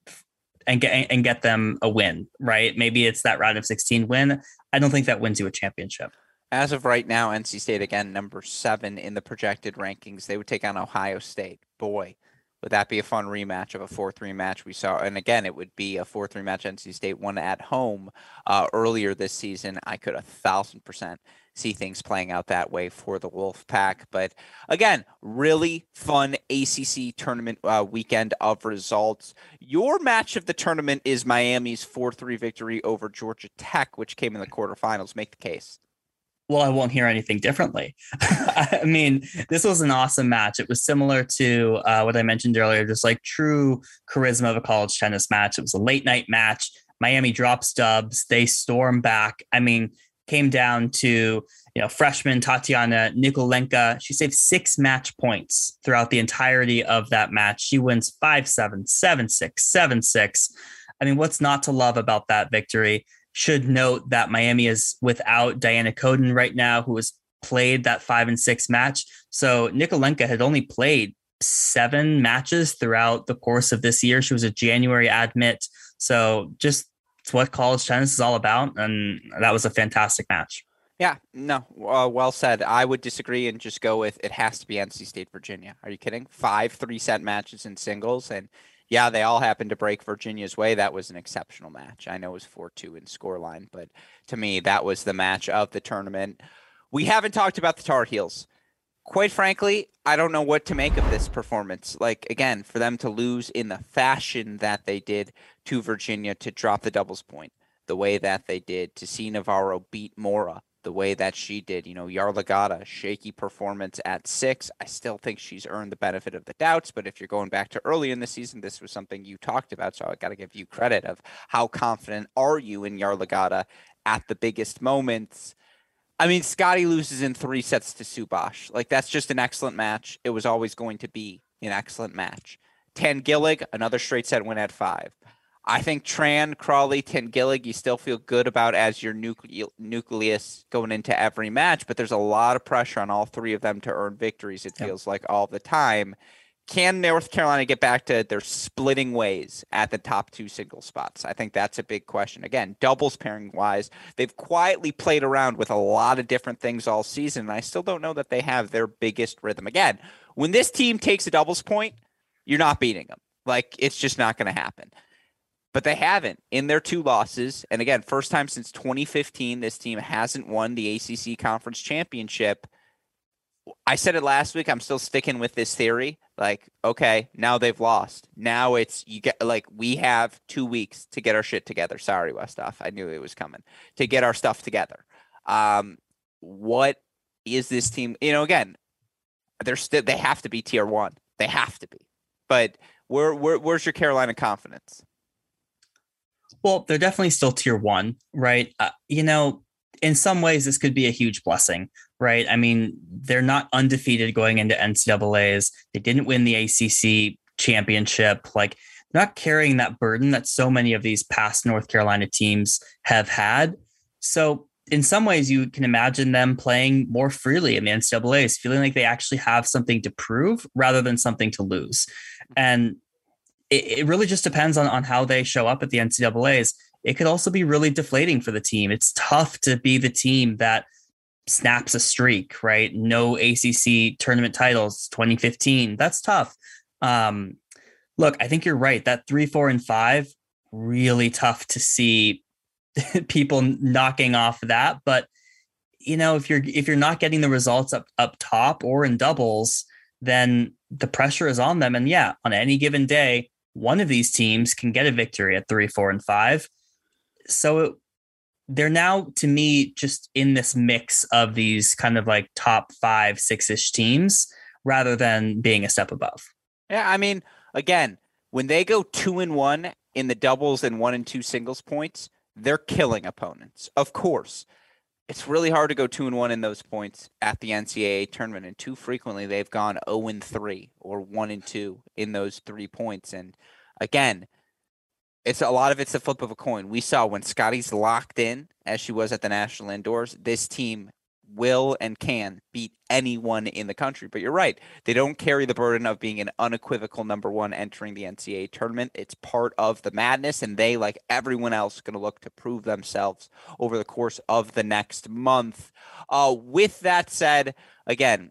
and get and get them a win. Right? Maybe it's that round of 16 win. I don't think that wins you a championship. As of right now, NC State again number seven in the projected rankings. They would take on Ohio State. Boy, would that be a fun rematch of a 4-3 match we saw? And again, it would be a 4-3 match NC State won at home uh, earlier this season. I could a thousand percent see things playing out that way for the Wolf Pack. But again, really fun ACC tournament uh, weekend of results. Your match of the tournament is Miami's 4-3 victory over Georgia Tech, which came in the quarterfinals. Make the case well, I won't hear anything differently. I mean, this was an awesome match. It was similar to uh, what I mentioned earlier, just like true charisma of a college tennis match. It was a late night match. Miami drops dubs. They storm back. I mean, came down to you know freshman Tatiana Nikolenka. She saved six match points throughout the entirety of that match. She wins five seven, seven six, seven six. I mean, what's not to love about that victory? Should note that Miami is without Diana Koden right now, who has played that five and six match. So Nikolenka had only played seven matches throughout the course of this year. She was a January admit. So just it's what college tennis is all about. And that was a fantastic match. Yeah, no, uh, well said. I would disagree and just go with it has to be NC State, Virginia. Are you kidding? Five three set matches in singles, and yeah, they all happened to break Virginia's way. That was an exceptional match. I know it was 4 2 in scoreline, but to me, that was the match of the tournament. We haven't talked about the Tar Heels. Quite frankly, I don't know what to make of this performance. Like, again, for them to lose in the fashion that they did to Virginia to drop the doubles point, the way that they did, to see Navarro beat Morra, the way that she did. You know, Yarlagadda, shaky performance at six. I still think she's earned the benefit of the doubts. But if you're going back to early in the season, this was something you talked about. So I got to give you credit of how confident are you in Yarlagadda at the biggest moments. I mean, Scotty loses in three sets to Subhash. Like that's just an excellent match. It was always going to be an excellent match. Tanguilig, another straight set win at five. I think Tran, Crawley, Gillig, you still feel good about as your nucle- nucleus going into every match, but there's a lot of pressure on all three of them to earn victories, it feels like all the time. Can North Carolina get back to their splitting ways at the top two single spots? I think that's a big question. Again, doubles pairing wise, they've quietly played around with a lot of different things all season, and I still don't know that they have their biggest rhythm. Again, when this team takes a doubles point, you're not beating them. Like, it's just not going to happen but they haven't in their two losses. And again, first time since 2015, this team hasn't won the ACC Conference Championship. I said it last week. I'm still sticking with this theory. Like, okay, now they've lost. Now it's you get like we have two weeks to get our shit together. Sorry, Westoff. I knew it was coming to get our stuff together. Um, what is this team? You know, again, they're still they have to be tier one. They have to be. But where, where where's your Carolina confidence? Well, they're definitely still tier one, right? Uh, you know, in some ways, this could be a huge blessing, right? I mean, they're not undefeated going into NCAA's. They didn't win the ACC championship. Like, not carrying that burden that so many of these past North Carolina teams have had. So, in some ways, you can imagine them playing more freely in the NCAA's, feeling like they actually have something to prove rather than something to lose. And it, it really just depends on, on how they show up at the NCAA's. It could also be really deflating for the team. It's tough to be the team that snaps a streak, right? No ACC tournament titles 2015. That's tough. Um, look, I think you're right. That three, four, and five, really tough to see people knocking off that. But you know, if you're if you're not getting the results up up top or in doubles, then the pressure is on them. And yeah, on any given day, one of these teams can get a victory at three, four, and five. So it, they're now, to me, just in this mix of these kind of like top five, six ish teams rather than being a step above. Yeah. I mean, again, when they go two and one in the doubles and one and two singles points, they're killing opponents, of course it's really hard to go two and one in those points at the NCAA tournament, and too frequently they've gone zero oh and three or one and two in those three points. And again, it's a lot of it's a flip of a coin. We saw when Scotty's locked in, as she was at the national indoors, this team will and can beat anyone in the country. But you're right. They don't carry the burden of being an unequivocal number one entering the NCAA tournament. It's part of the madness, and they, like everyone else, going to look to prove themselves over the course of the next month. Uh, with that said, again,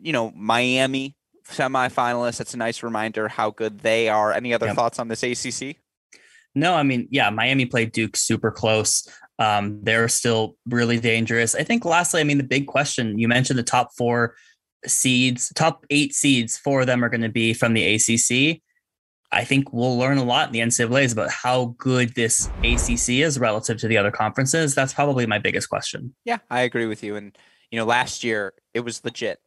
you know, Miami semifinalists. That's a nice reminder how good they are. Any other yep. thoughts on this ACC? No, I mean, yeah, Miami played Duke super close. Um, they're still really dangerous. I think lastly, I mean, the big question you mentioned the top four seeds, top eight seeds, four of them are going to be from the ACC. I think we'll learn a lot in the NCAA's about how good this ACC is relative to the other conferences. That's probably my biggest question. Yeah, I agree with you. And, you know, last year it was legit.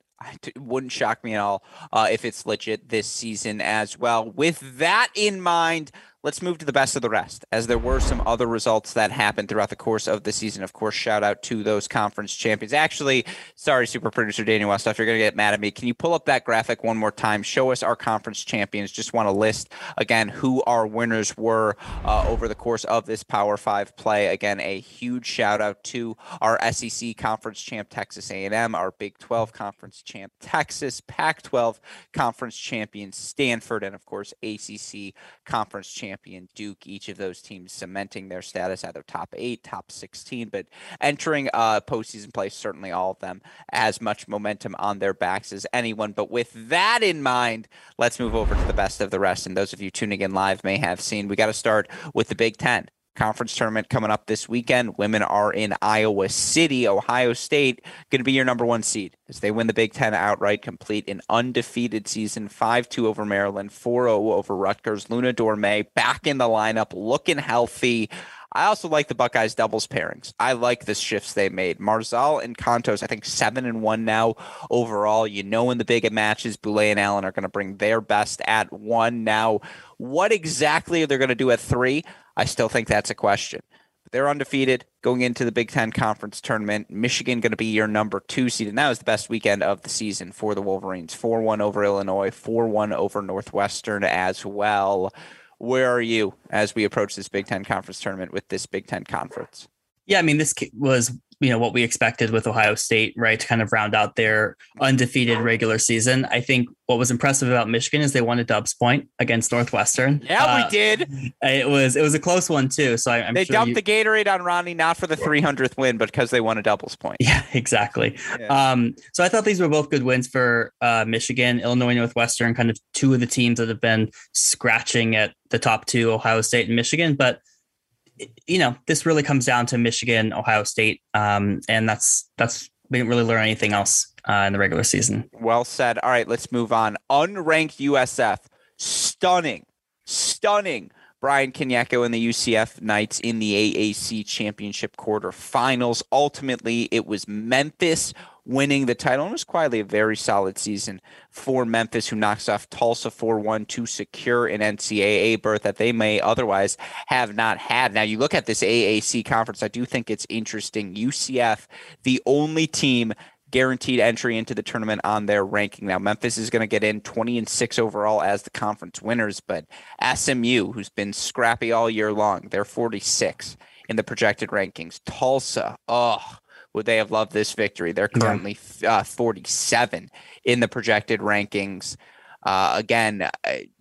It wouldn't shock me at all uh, if it's legit this season as well. With that in mind, Let's move to the best of the rest, as there were some other results that happened throughout the course of the season. Of course, shout out to those conference champions. Actually, sorry, super producer Daniel West, if you're going to get mad at me, can you pull up that graphic one more time? Show us our conference champions. Just want to list again who our winners were uh, over the course of this Power Five play. Again, a huge shout out to our SEC conference champ Texas A&M, our Big 12 conference champ Texas, Pac-12 conference champion Stanford, and of course ACC conference champ champion Duke. Each of those teams cementing their status either top eight, top 16, but entering uh, postseason play, certainly all of them as much momentum on their backs as anyone. But with that in mind, let's move over to the best of the rest. And those of you tuning in live may have seen, we got to start with the Big Ten conference tournament coming up this weekend. Women are in Iowa City. Ohio State going to be your number one seed as they win the Big Ten outright, complete an undefeated season 5 2 over Maryland, 4 0 over Rutgers. Luna Dorme back in the lineup, looking healthy. I also like the Buckeyes doubles pairings. I like the shifts they made. Marzal and Kontos, I think seven and one now overall. You know, in the big matches, Boulais and Allen are going to bring their best at one. Now, what exactly are they're going to do at three? I still think that's a question. They're undefeated going into the Big Ten Conference tournament. Michigan going to be your number two seed, and that was the best weekend of the season for the Wolverines. 4 1 over Illinois, 4 1 over Northwestern as well. Where are you as we approach this Big Ten Conference tournament with this Big Ten Conference? Yeah, I mean, this was you know what we expected with Ohio State, right? To kind of round out their undefeated regular season. I think what was impressive about Michigan is they won a Dubs point against Northwestern. Yeah, uh, we did. It was it was a close one too. So I, am they sure dumped you... the Gatorade on Ronnie not for the 300th win, but because they won a doubles point. Yeah, exactly. Yeah. Um, so I thought these were both good wins for uh, Michigan, Illinois, Northwestern, kind of two of the teams that have been scratching at the top two, Ohio State and Michigan, but you know, this really comes down to Michigan, Ohio State, um, and that's that's we didn't really learn anything else uh, in the regular season. Well said. All right, let's move on. Unranked USF, stunning, stunning. Brian Kanyeko and the UCF Knights in the AAC championship quarterfinals. Ultimately, it was Memphis winning the title. It was quietly a very solid season for Memphis, who knocks off Tulsa 4 1 to secure an NCAA berth that they may otherwise have not had. Now, you look at this AAC conference, I do think it's interesting. UCF, the only team guaranteed entry into the tournament on their ranking. Now, Memphis is going to get in 20 and 6 overall as the conference winners, but SMU, who's been scrappy all year long, they're 46 in the projected rankings. Tulsa, oh, would they have loved this victory? They're currently yeah. uh, 47 in the projected rankings. Uh, again, uh,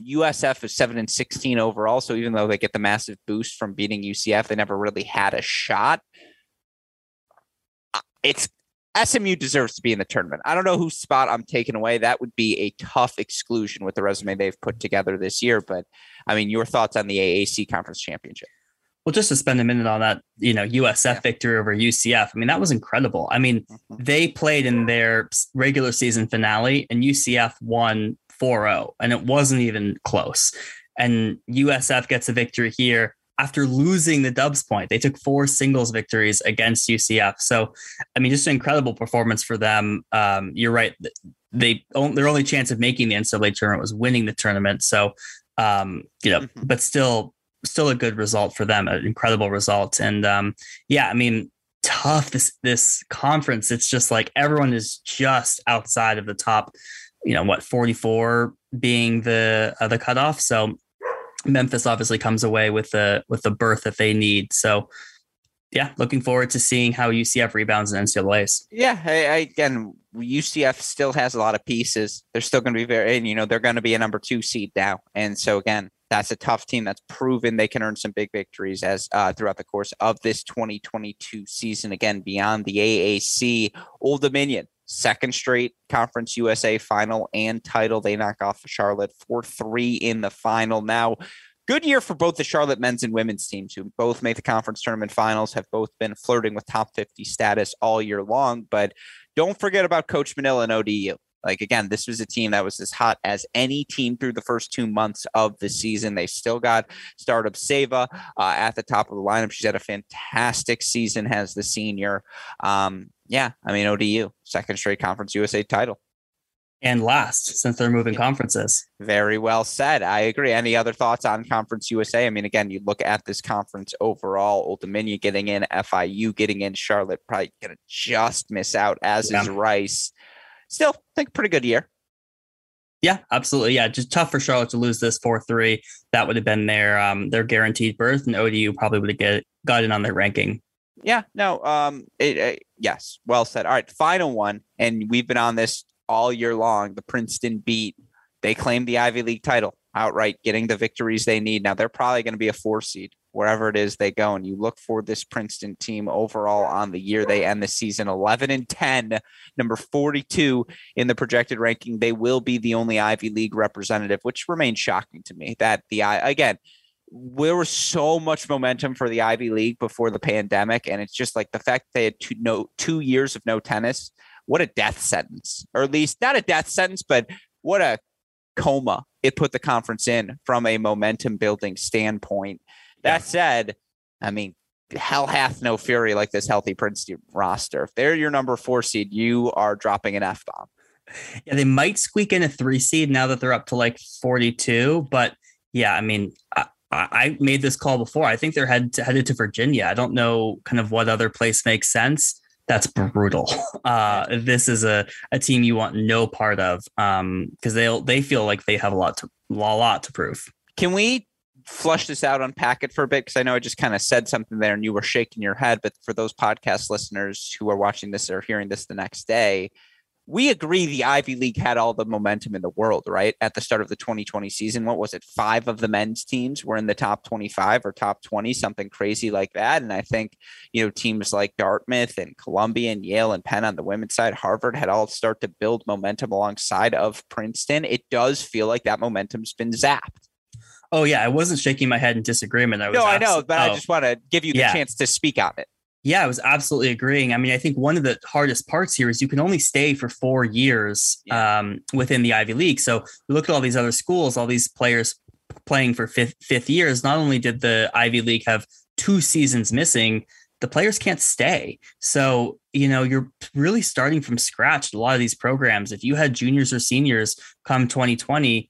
USF is seven and 16 overall. So even though they get the massive boost from beating UCF, they never really had a shot. Uh, it's SMU deserves to be in the tournament. I don't know whose spot I'm taking away. That would be a tough exclusion with the resume they've put together this year. But I mean, your thoughts on the AAC conference championship? Well, just to spend a minute on that, you know, USF yeah. victory over UCF. I mean, that was incredible. I mean, mm-hmm. they played in their regular season finale and UCF won 4-0 and it wasn't even close. And USF gets a victory here after losing the Dubs point. They took four singles victories against UCF. So, I mean, just an incredible performance for them. Um, you're right. They their only chance of making the NCAA tournament was winning the tournament. So, um, you know, mm-hmm. but still still a good result for them, an incredible result. And um, yeah, I mean, tough this this conference. It's just like everyone is just outside of the top. You know what, forty four being the uh, the cutoff. So Memphis obviously comes away with the with the berth that they need. So yeah, looking forward to seeing how UCF rebounds in NCAA's. Yeah, I, I, again, UCF still has a lot of pieces. They're still going to be very, and you know, they're going to be a number two seed now, and so again, that's a tough team that's proven they can earn some big victories as uh, throughout the course of this 2022 season. Again, beyond the AAC, Old Dominion second straight Conference USA final and title. They knock off Charlotte 4 3 in the final. Now, good year for both the Charlotte men's and women's teams, who both made the conference tournament finals, have both been flirting with top 50 status all year long. But don't forget about Coach Manila and ODU. Like again, this was a team that was as hot as any team through the first two months of the season. They still got startup Seva uh, at the top of the lineup. She's had a fantastic season as the senior. Um, yeah, I mean ODU second straight Conference USA title. And last, since they're moving conferences. Very well said. I agree. Any other thoughts on Conference USA? I mean, again, you look at this conference overall, Old Dominion getting in, FIU getting in, Charlotte probably going to just miss out, as yeah. is Rice. Still, think pretty good year. Yeah, absolutely. Yeah, just tough for Charlotte to lose this four three. That would have been their um their guaranteed berth, and ODU probably would have get got in on their ranking. Yeah, no, um, it, it, yes, well said. All right, final one, and we've been on this all year long. The Princeton beat. They claim the Ivy League title outright, getting the victories they need. Now they're probably going to be a four seed wherever it is they go. And you look for this Princeton team overall on the year. They end the season 11 and 10, number 42 in the projected ranking. They will be the only Ivy League representative, which remains shocking to me. That the I again, there was so much momentum for the Ivy League before the pandemic, and it's just like the fact they had two no two years of no tennis. What a death sentence, or at least not a death sentence, but what a coma it put the conference in from a momentum building standpoint. That said, I mean, hell hath no fury like this healthy Princeton roster. If they're your number four seed, you are dropping an F bomb. Yeah, they might squeak in a three seed now that they're up to like 42. But yeah, I mean, I, I made this call before. I think they're head to, headed to Virginia. I don't know kind of what other place makes sense. That's brutal. Uh, this is a, a team you want no part of because um, they they feel like they have a lot to a lot to prove. Can we flush this out, unpack it for a bit? Because I know I just kind of said something there and you were shaking your head. But for those podcast listeners who are watching this or hearing this the next day, we agree the Ivy League had all the momentum in the world, right? At the start of the 2020 season, what was it? Five of the men's teams were in the top 25 or top 20, something crazy like that. And I think, you know, teams like Dartmouth and Columbia and Yale and Penn on the women's side, Harvard had all start to build momentum alongside of Princeton. It does feel like that momentum's been zapped. Oh yeah, I wasn't shaking my head in disagreement. I was no, I know, but oh. I just want to give you the yeah. chance to speak on it. Yeah, I was absolutely agreeing. I mean, I think one of the hardest parts here is you can only stay for four years yeah. um, within the Ivy League. So we look at all these other schools, all these players playing for fifth fifth years. Not only did the Ivy League have two seasons missing, the players can't stay. So, you know, you're really starting from scratch a lot of these programs. If you had juniors or seniors come 2020,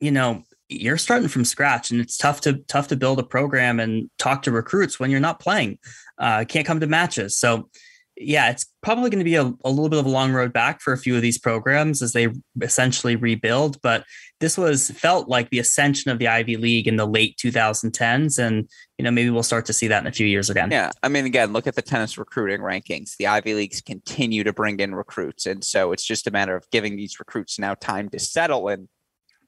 you know, you're starting from scratch and it's tough to tough to build a program and talk to recruits when you're not playing uh, can't come to matches. So yeah it's probably going to be a, a little bit of a long road back for a few of these programs as they essentially rebuild but this was felt like the ascension of the ivy league in the late 2010s and you know maybe we'll start to see that in a few years again. Yeah i mean again look at the tennis recruiting rankings. The ivy leagues continue to bring in recruits and so it's just a matter of giving these recruits now time to settle and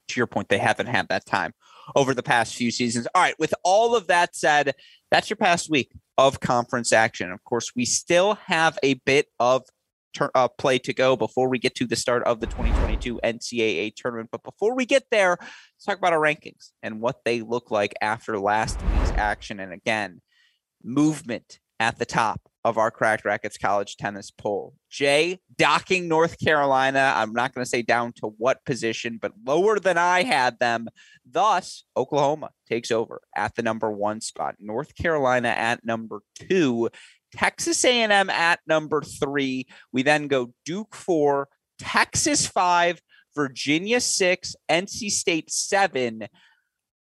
to your point, they haven't had that time over the past few seasons. All right, with all of that said, that's your past week of conference action. Of course, we still have a bit of uh, play to go before we get to the start of the 2022 NCAA tournament. But before we get there, let's talk about our rankings and what they look like after last week's action. And again, movement at the top of our Cracked Racquets college tennis poll. Jay docking North Carolina. I'm not going to say down to what position, but lower than I had them. Thus, Oklahoma takes over at the number one spot. North Carolina at number two. Texas A&M at number three. We then go Duke four, Texas five, Virginia six, NC State seven.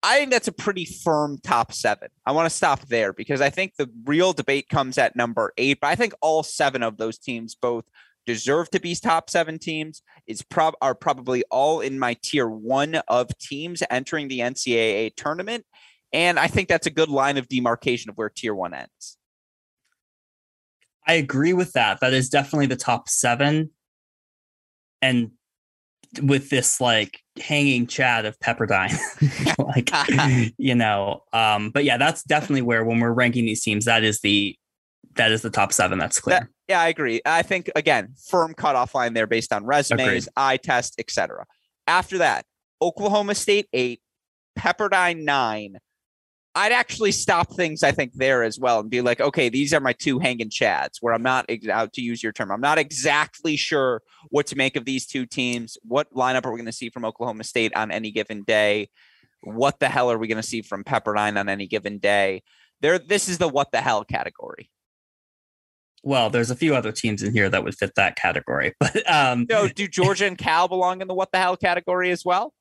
I think that's a pretty firm top seven. I want to stop there because I think the real debate comes at number eight. But I think all seven of those teams both deserve to be top seven teams. Is prob are probably all in my tier one of teams entering the NCAA tournament, and I think that's a good line of demarcation of where tier one ends. I agree with that. That is definitely the top seven. And with this like hanging chat of Pepperdine, like you know, um, but yeah, that's definitely where when we're ranking these teams, that is the that is the top seven. That's clear. That, yeah, I agree. I think again, firm cutoff line there based on resumes, Agreed. eye test, etc. After that, Oklahoma State eight, Pepperdine nine, I'd actually stop things, I think, there as well and be like, okay, these are my two hanging chads where I'm not out to use your term. I'm not exactly sure what to make of these two teams. What lineup are we going to see from Oklahoma State on any given day? What the hell are we going to see from Pepperdine on any given day? There, this is the what the hell category. Well, there's a few other teams in here that would fit that category, but um, no, do Georgia and Cal belong in the what the hell category as well?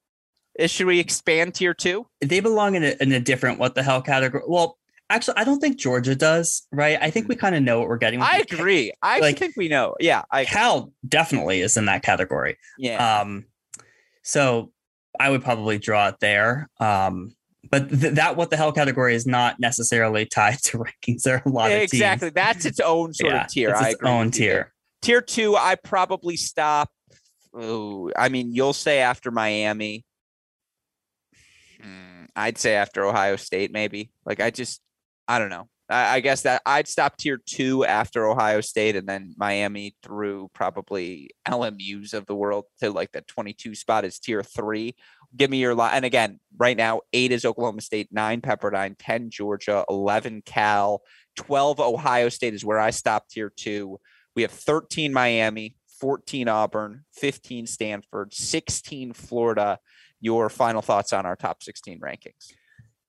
Should we expand tier two? They belong in a, in a different what the hell category. Well, actually, I don't think Georgia does, right? I think we kind of know what we're getting. I agree. I like, think we know. Yeah. I Cal definitely is in that category. Yeah. Um, so I would probably draw it there. Um, but th- that what the hell category is not necessarily tied to rankings. There are a lot yeah, of exactly. That's its own sort yeah, of tier. It's its own tier. Tier two, I probably stop. Oh, I mean, you'll say after Miami. Mm, I'd say after Ohio State, maybe. Like I just, I don't know. I, I guess that I'd stop tier two after Ohio State, and then Miami through probably LMU's of the world to like the 22 spot is tier three. Give me your line. And again, right now, eight is Oklahoma State, nine Pepperdine, 10 Georgia, 11 Cal, 12 Ohio State is where I stop tier two. We have 13 Miami, 14 Auburn, 15 Stanford, 16 Florida, your final thoughts on our top 16 rankings.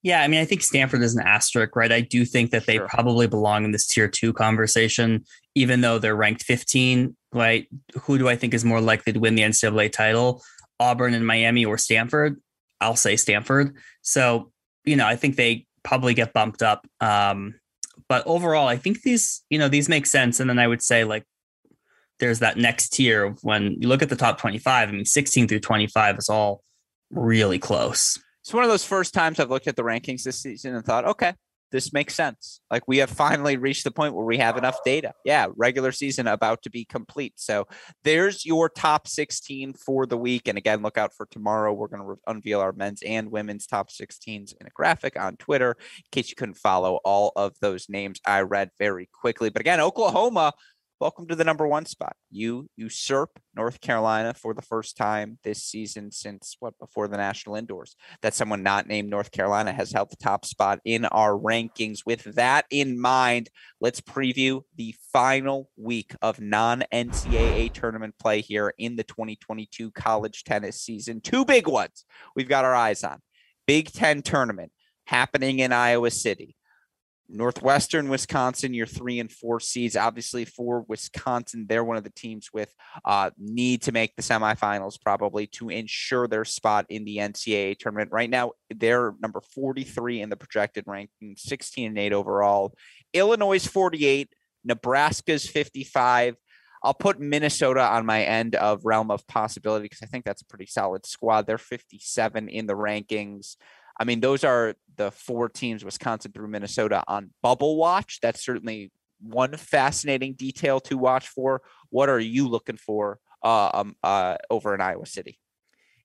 Yeah, I mean, I think Stanford is an asterisk, right? I do think that they sure. probably belong in this tier two conversation, even though they're ranked 15, right? Who do I think is more likely to win the NCAA title? Auburn and Miami or Stanford? I'll say Stanford. So, you know, I think they probably get bumped up. Um, but overall, I think these, you know, these make sense. And then I would say like there's that next tier when you look at the top 25, I mean, 16 through 25 is all really close. It's one of those first times I've looked at the rankings this season and thought, okay, this makes sense. Like we have finally reached the point where we have enough data. Yeah, regular season about to be complete. So there's your top 16 for the week. And again, look out for tomorrow. We're going to re- unveil our men's and women's top 16s in a graphic on Twitter in case you couldn't follow all of those names I read very quickly. But again, Oklahoma welcome to the number one spot. You usurp North Carolina for the first time this season since what before the national indoors that someone not named North Carolina has held the top spot in our rankings. With that in mind, let's preview the final week of non NCAA tournament play here in the 2022 college tennis season. Two big ones we've got our eyes on. Big Ten tournament happening in Iowa City. Northwestern, Wisconsin, your three and four seeds. Obviously, for Wisconsin, they're one of the teams with uh, need to make the semifinals probably to ensure their spot in the NCAA tournament. Right now, they're number 43 in the projected ranking, 16 and 8 overall. Illinois 48, Nebraska's 55. I'll put Minnesota on my end of realm of possibility because I think that's a pretty solid squad. They're 57 in the rankings. I mean, those are the four teams, Wisconsin through Minnesota, on bubble watch. That's certainly one fascinating detail to watch for. What are you looking for uh, um, uh, over in Iowa City?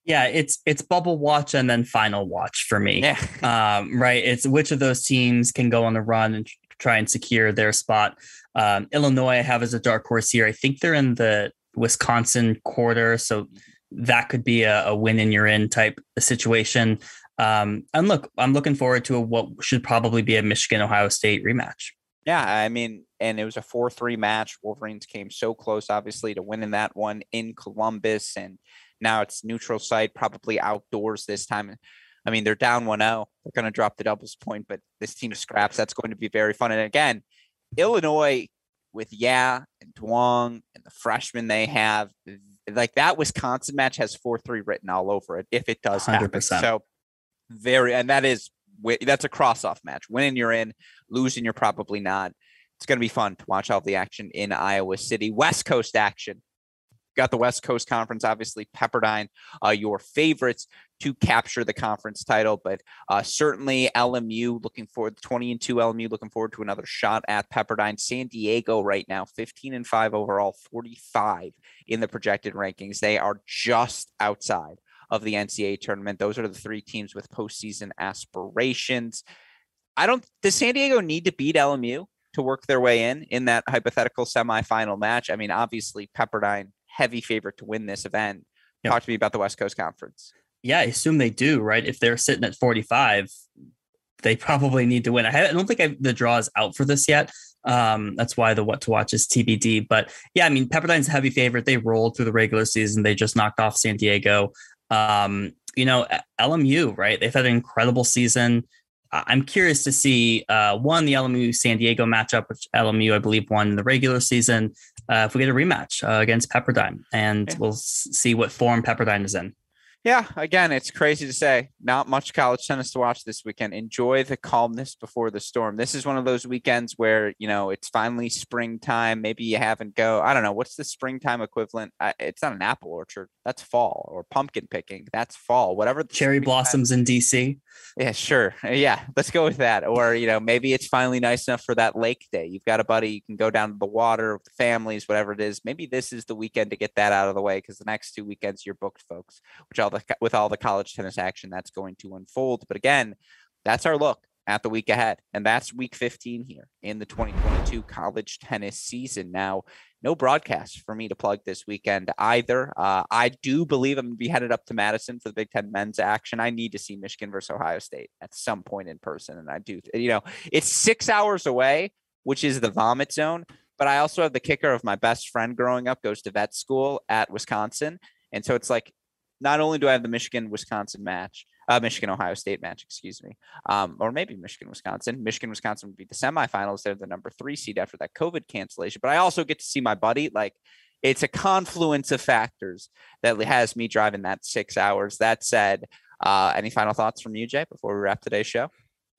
Yeah, it's it's bubble watch and then final watch for me. Yeah. Um, right. It's which of those teams can go on the run and try and secure their spot. Um, Illinois, I have as a dark horse here. I think they're in the Wisconsin quarter, so that could be a, a win and you're in type situation. Um, and look, I'm looking forward to a, what should probably be a Michigan Ohio State rematch. Yeah, I mean, and it was a 4 3 match. Wolverines came so close, obviously, to winning that one in Columbus. And now it's neutral site, probably outdoors this time. I mean, they're down 1 0. They're going to drop the doubles point, but this team of scraps. That's going to be very fun. And again, Illinois with Yeah and Duong and the freshmen they have, like that Wisconsin match has 4 3 written all over it if it does 100%. happen. So very, and that is that's a cross off match. Winning, you're in. Losing, you're probably not. It's going to be fun to watch all the action in Iowa City. West Coast action. got the West Coast Conference, obviously Pepperdine, uh, your favorites to capture the conference title, but uh, certainly LMU looking forward 20 and 2 LMU looking forward to another shot at Pepperdine. San Diego right now 15 and 5 overall, 45 in the projected rankings. They are just outside of the NCAA tournament. Those are the three teams with postseason aspirations. I don't does San Diego need to beat LMU to work their way in in that hypothetical semifinal match? I mean, obviously Pepperdine heavy favorite to win this event. Yep. Talk to me about the West Coast Conference. Yeah, I assume they do, right? If they're sitting at 45, they probably need to win. I, don't think I, the draw is out for this yet. Um, that's why the what to watch is TBD. But yeah, I mean, Pepperdine's a heavy favorite. They rolled through the regular season. They just knocked off San Diego. Um, you know, LMU, right? They've had an incredible season. I'm curious to see uh, one the LMU San Diego matchup, which LMU I believe won in the regular season. Uh, if we get a rematch uh, against Pepperdine, and we'll see what form Pepperdine is in yeah, again, it's crazy to say. Not much college tennis to watch this weekend. Enjoy the calmness before the storm. This is one of those weekends where, you know, it's finally springtime. Maybe you haven't go. I don't know. What's the springtime equivalent? It's not an apple orchard. That's fall or pumpkin picking. That's fall. Whatever. Cherry blossoms in DC. Yeah, sure. Yeah, let's go with that. Or, you know, maybe it's finally nice enough for that lake day. You've got a buddy, you can go down to the water with the families, whatever it is. Maybe this is the weekend to get that out of the way because the next two weekends you're booked, folks, which all the with all the college tennis action that's going to unfold. But again, that's our look at the week ahead. And that's week 15 here in the 2022 college tennis season. Now, no broadcast for me to plug this weekend either. Uh, I do believe I'm going to be headed up to Madison for the Big Ten men's action. I need to see Michigan versus Ohio State at some point in person. And I do, you know, it's six hours away, which is the vomit zone. But I also have the kicker of my best friend growing up goes to vet school at Wisconsin. And so it's like not only do I have the Michigan Wisconsin match, uh, Michigan Ohio State match, excuse me, um, or maybe Michigan Wisconsin. Michigan Wisconsin would be the semifinals. They're the number three seed after that COVID cancellation. But I also get to see my buddy. Like it's a confluence of factors that has me driving that six hours. That said, uh, any final thoughts from you, Jay, before we wrap today's show?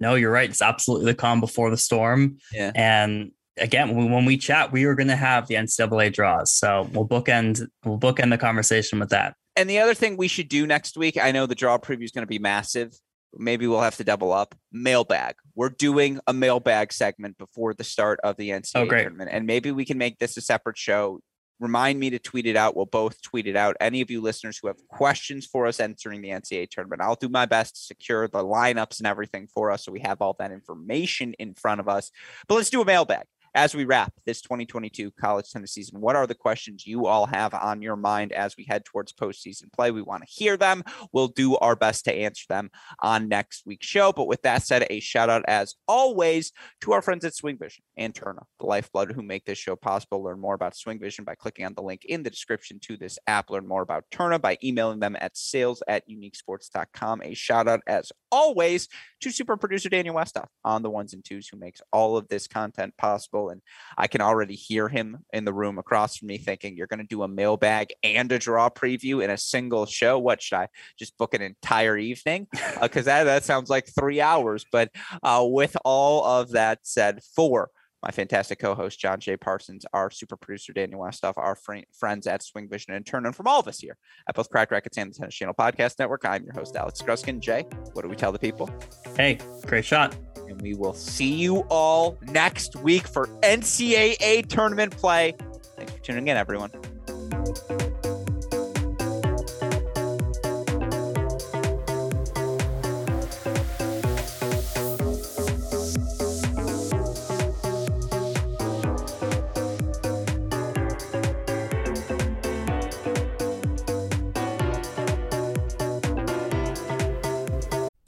No, you're right. It's absolutely the calm before the storm. Yeah. And again, when we chat, we are going to have the NCAA draws. So we'll bookend we'll bookend the conversation with that. And the other thing we should do next week, I know the draw preview is going to be massive. Maybe we'll have to double up. Mailbag. We're doing a mailbag segment before the start of the NCAA oh, tournament, and maybe we can make this a separate show. Remind me to tweet it out. We'll both tweet it out. Any of you listeners who have questions for us entering the NCAA tournament, I'll do my best to secure the lineups and everything for us so we have all that information in front of us. But let's do a mailbag as we wrap this 2022 college tennis season, what are the questions you all have on your mind as we head towards postseason play? We want to hear them. We'll do our best to answer them on next week's show. But with that said, a shout out as always to our friends at Swing Vision and Tourna, the lifeblood who make this show possible. Learn more about Swing Vision by clicking on the link in the description to this app. Learn more about Tourna by emailing them at sales at uniquesports.com. A shout out as always to super producer Daniel Westoff on the ones and twos who makes all of this content possible. And I can already hear him in the room across from me thinking, You're going to do a mailbag and a draw preview in a single show. What should I just book an entire evening? Because uh, that, that sounds like three hours. But uh, with all of that said, for my fantastic co-host John J. Parsons, our super producer Daniel Westoff, our fr- friends at Swing Vision and Tourna, and from all of us here at both Cracked Racquets and the Tennis Channel Podcast Network. I'm your host Alex Gruskin. Jay, what do we tell the people? Hey, great shot and we will see you all next week for NCAA tournament play. Thanks for tuning in, everyone.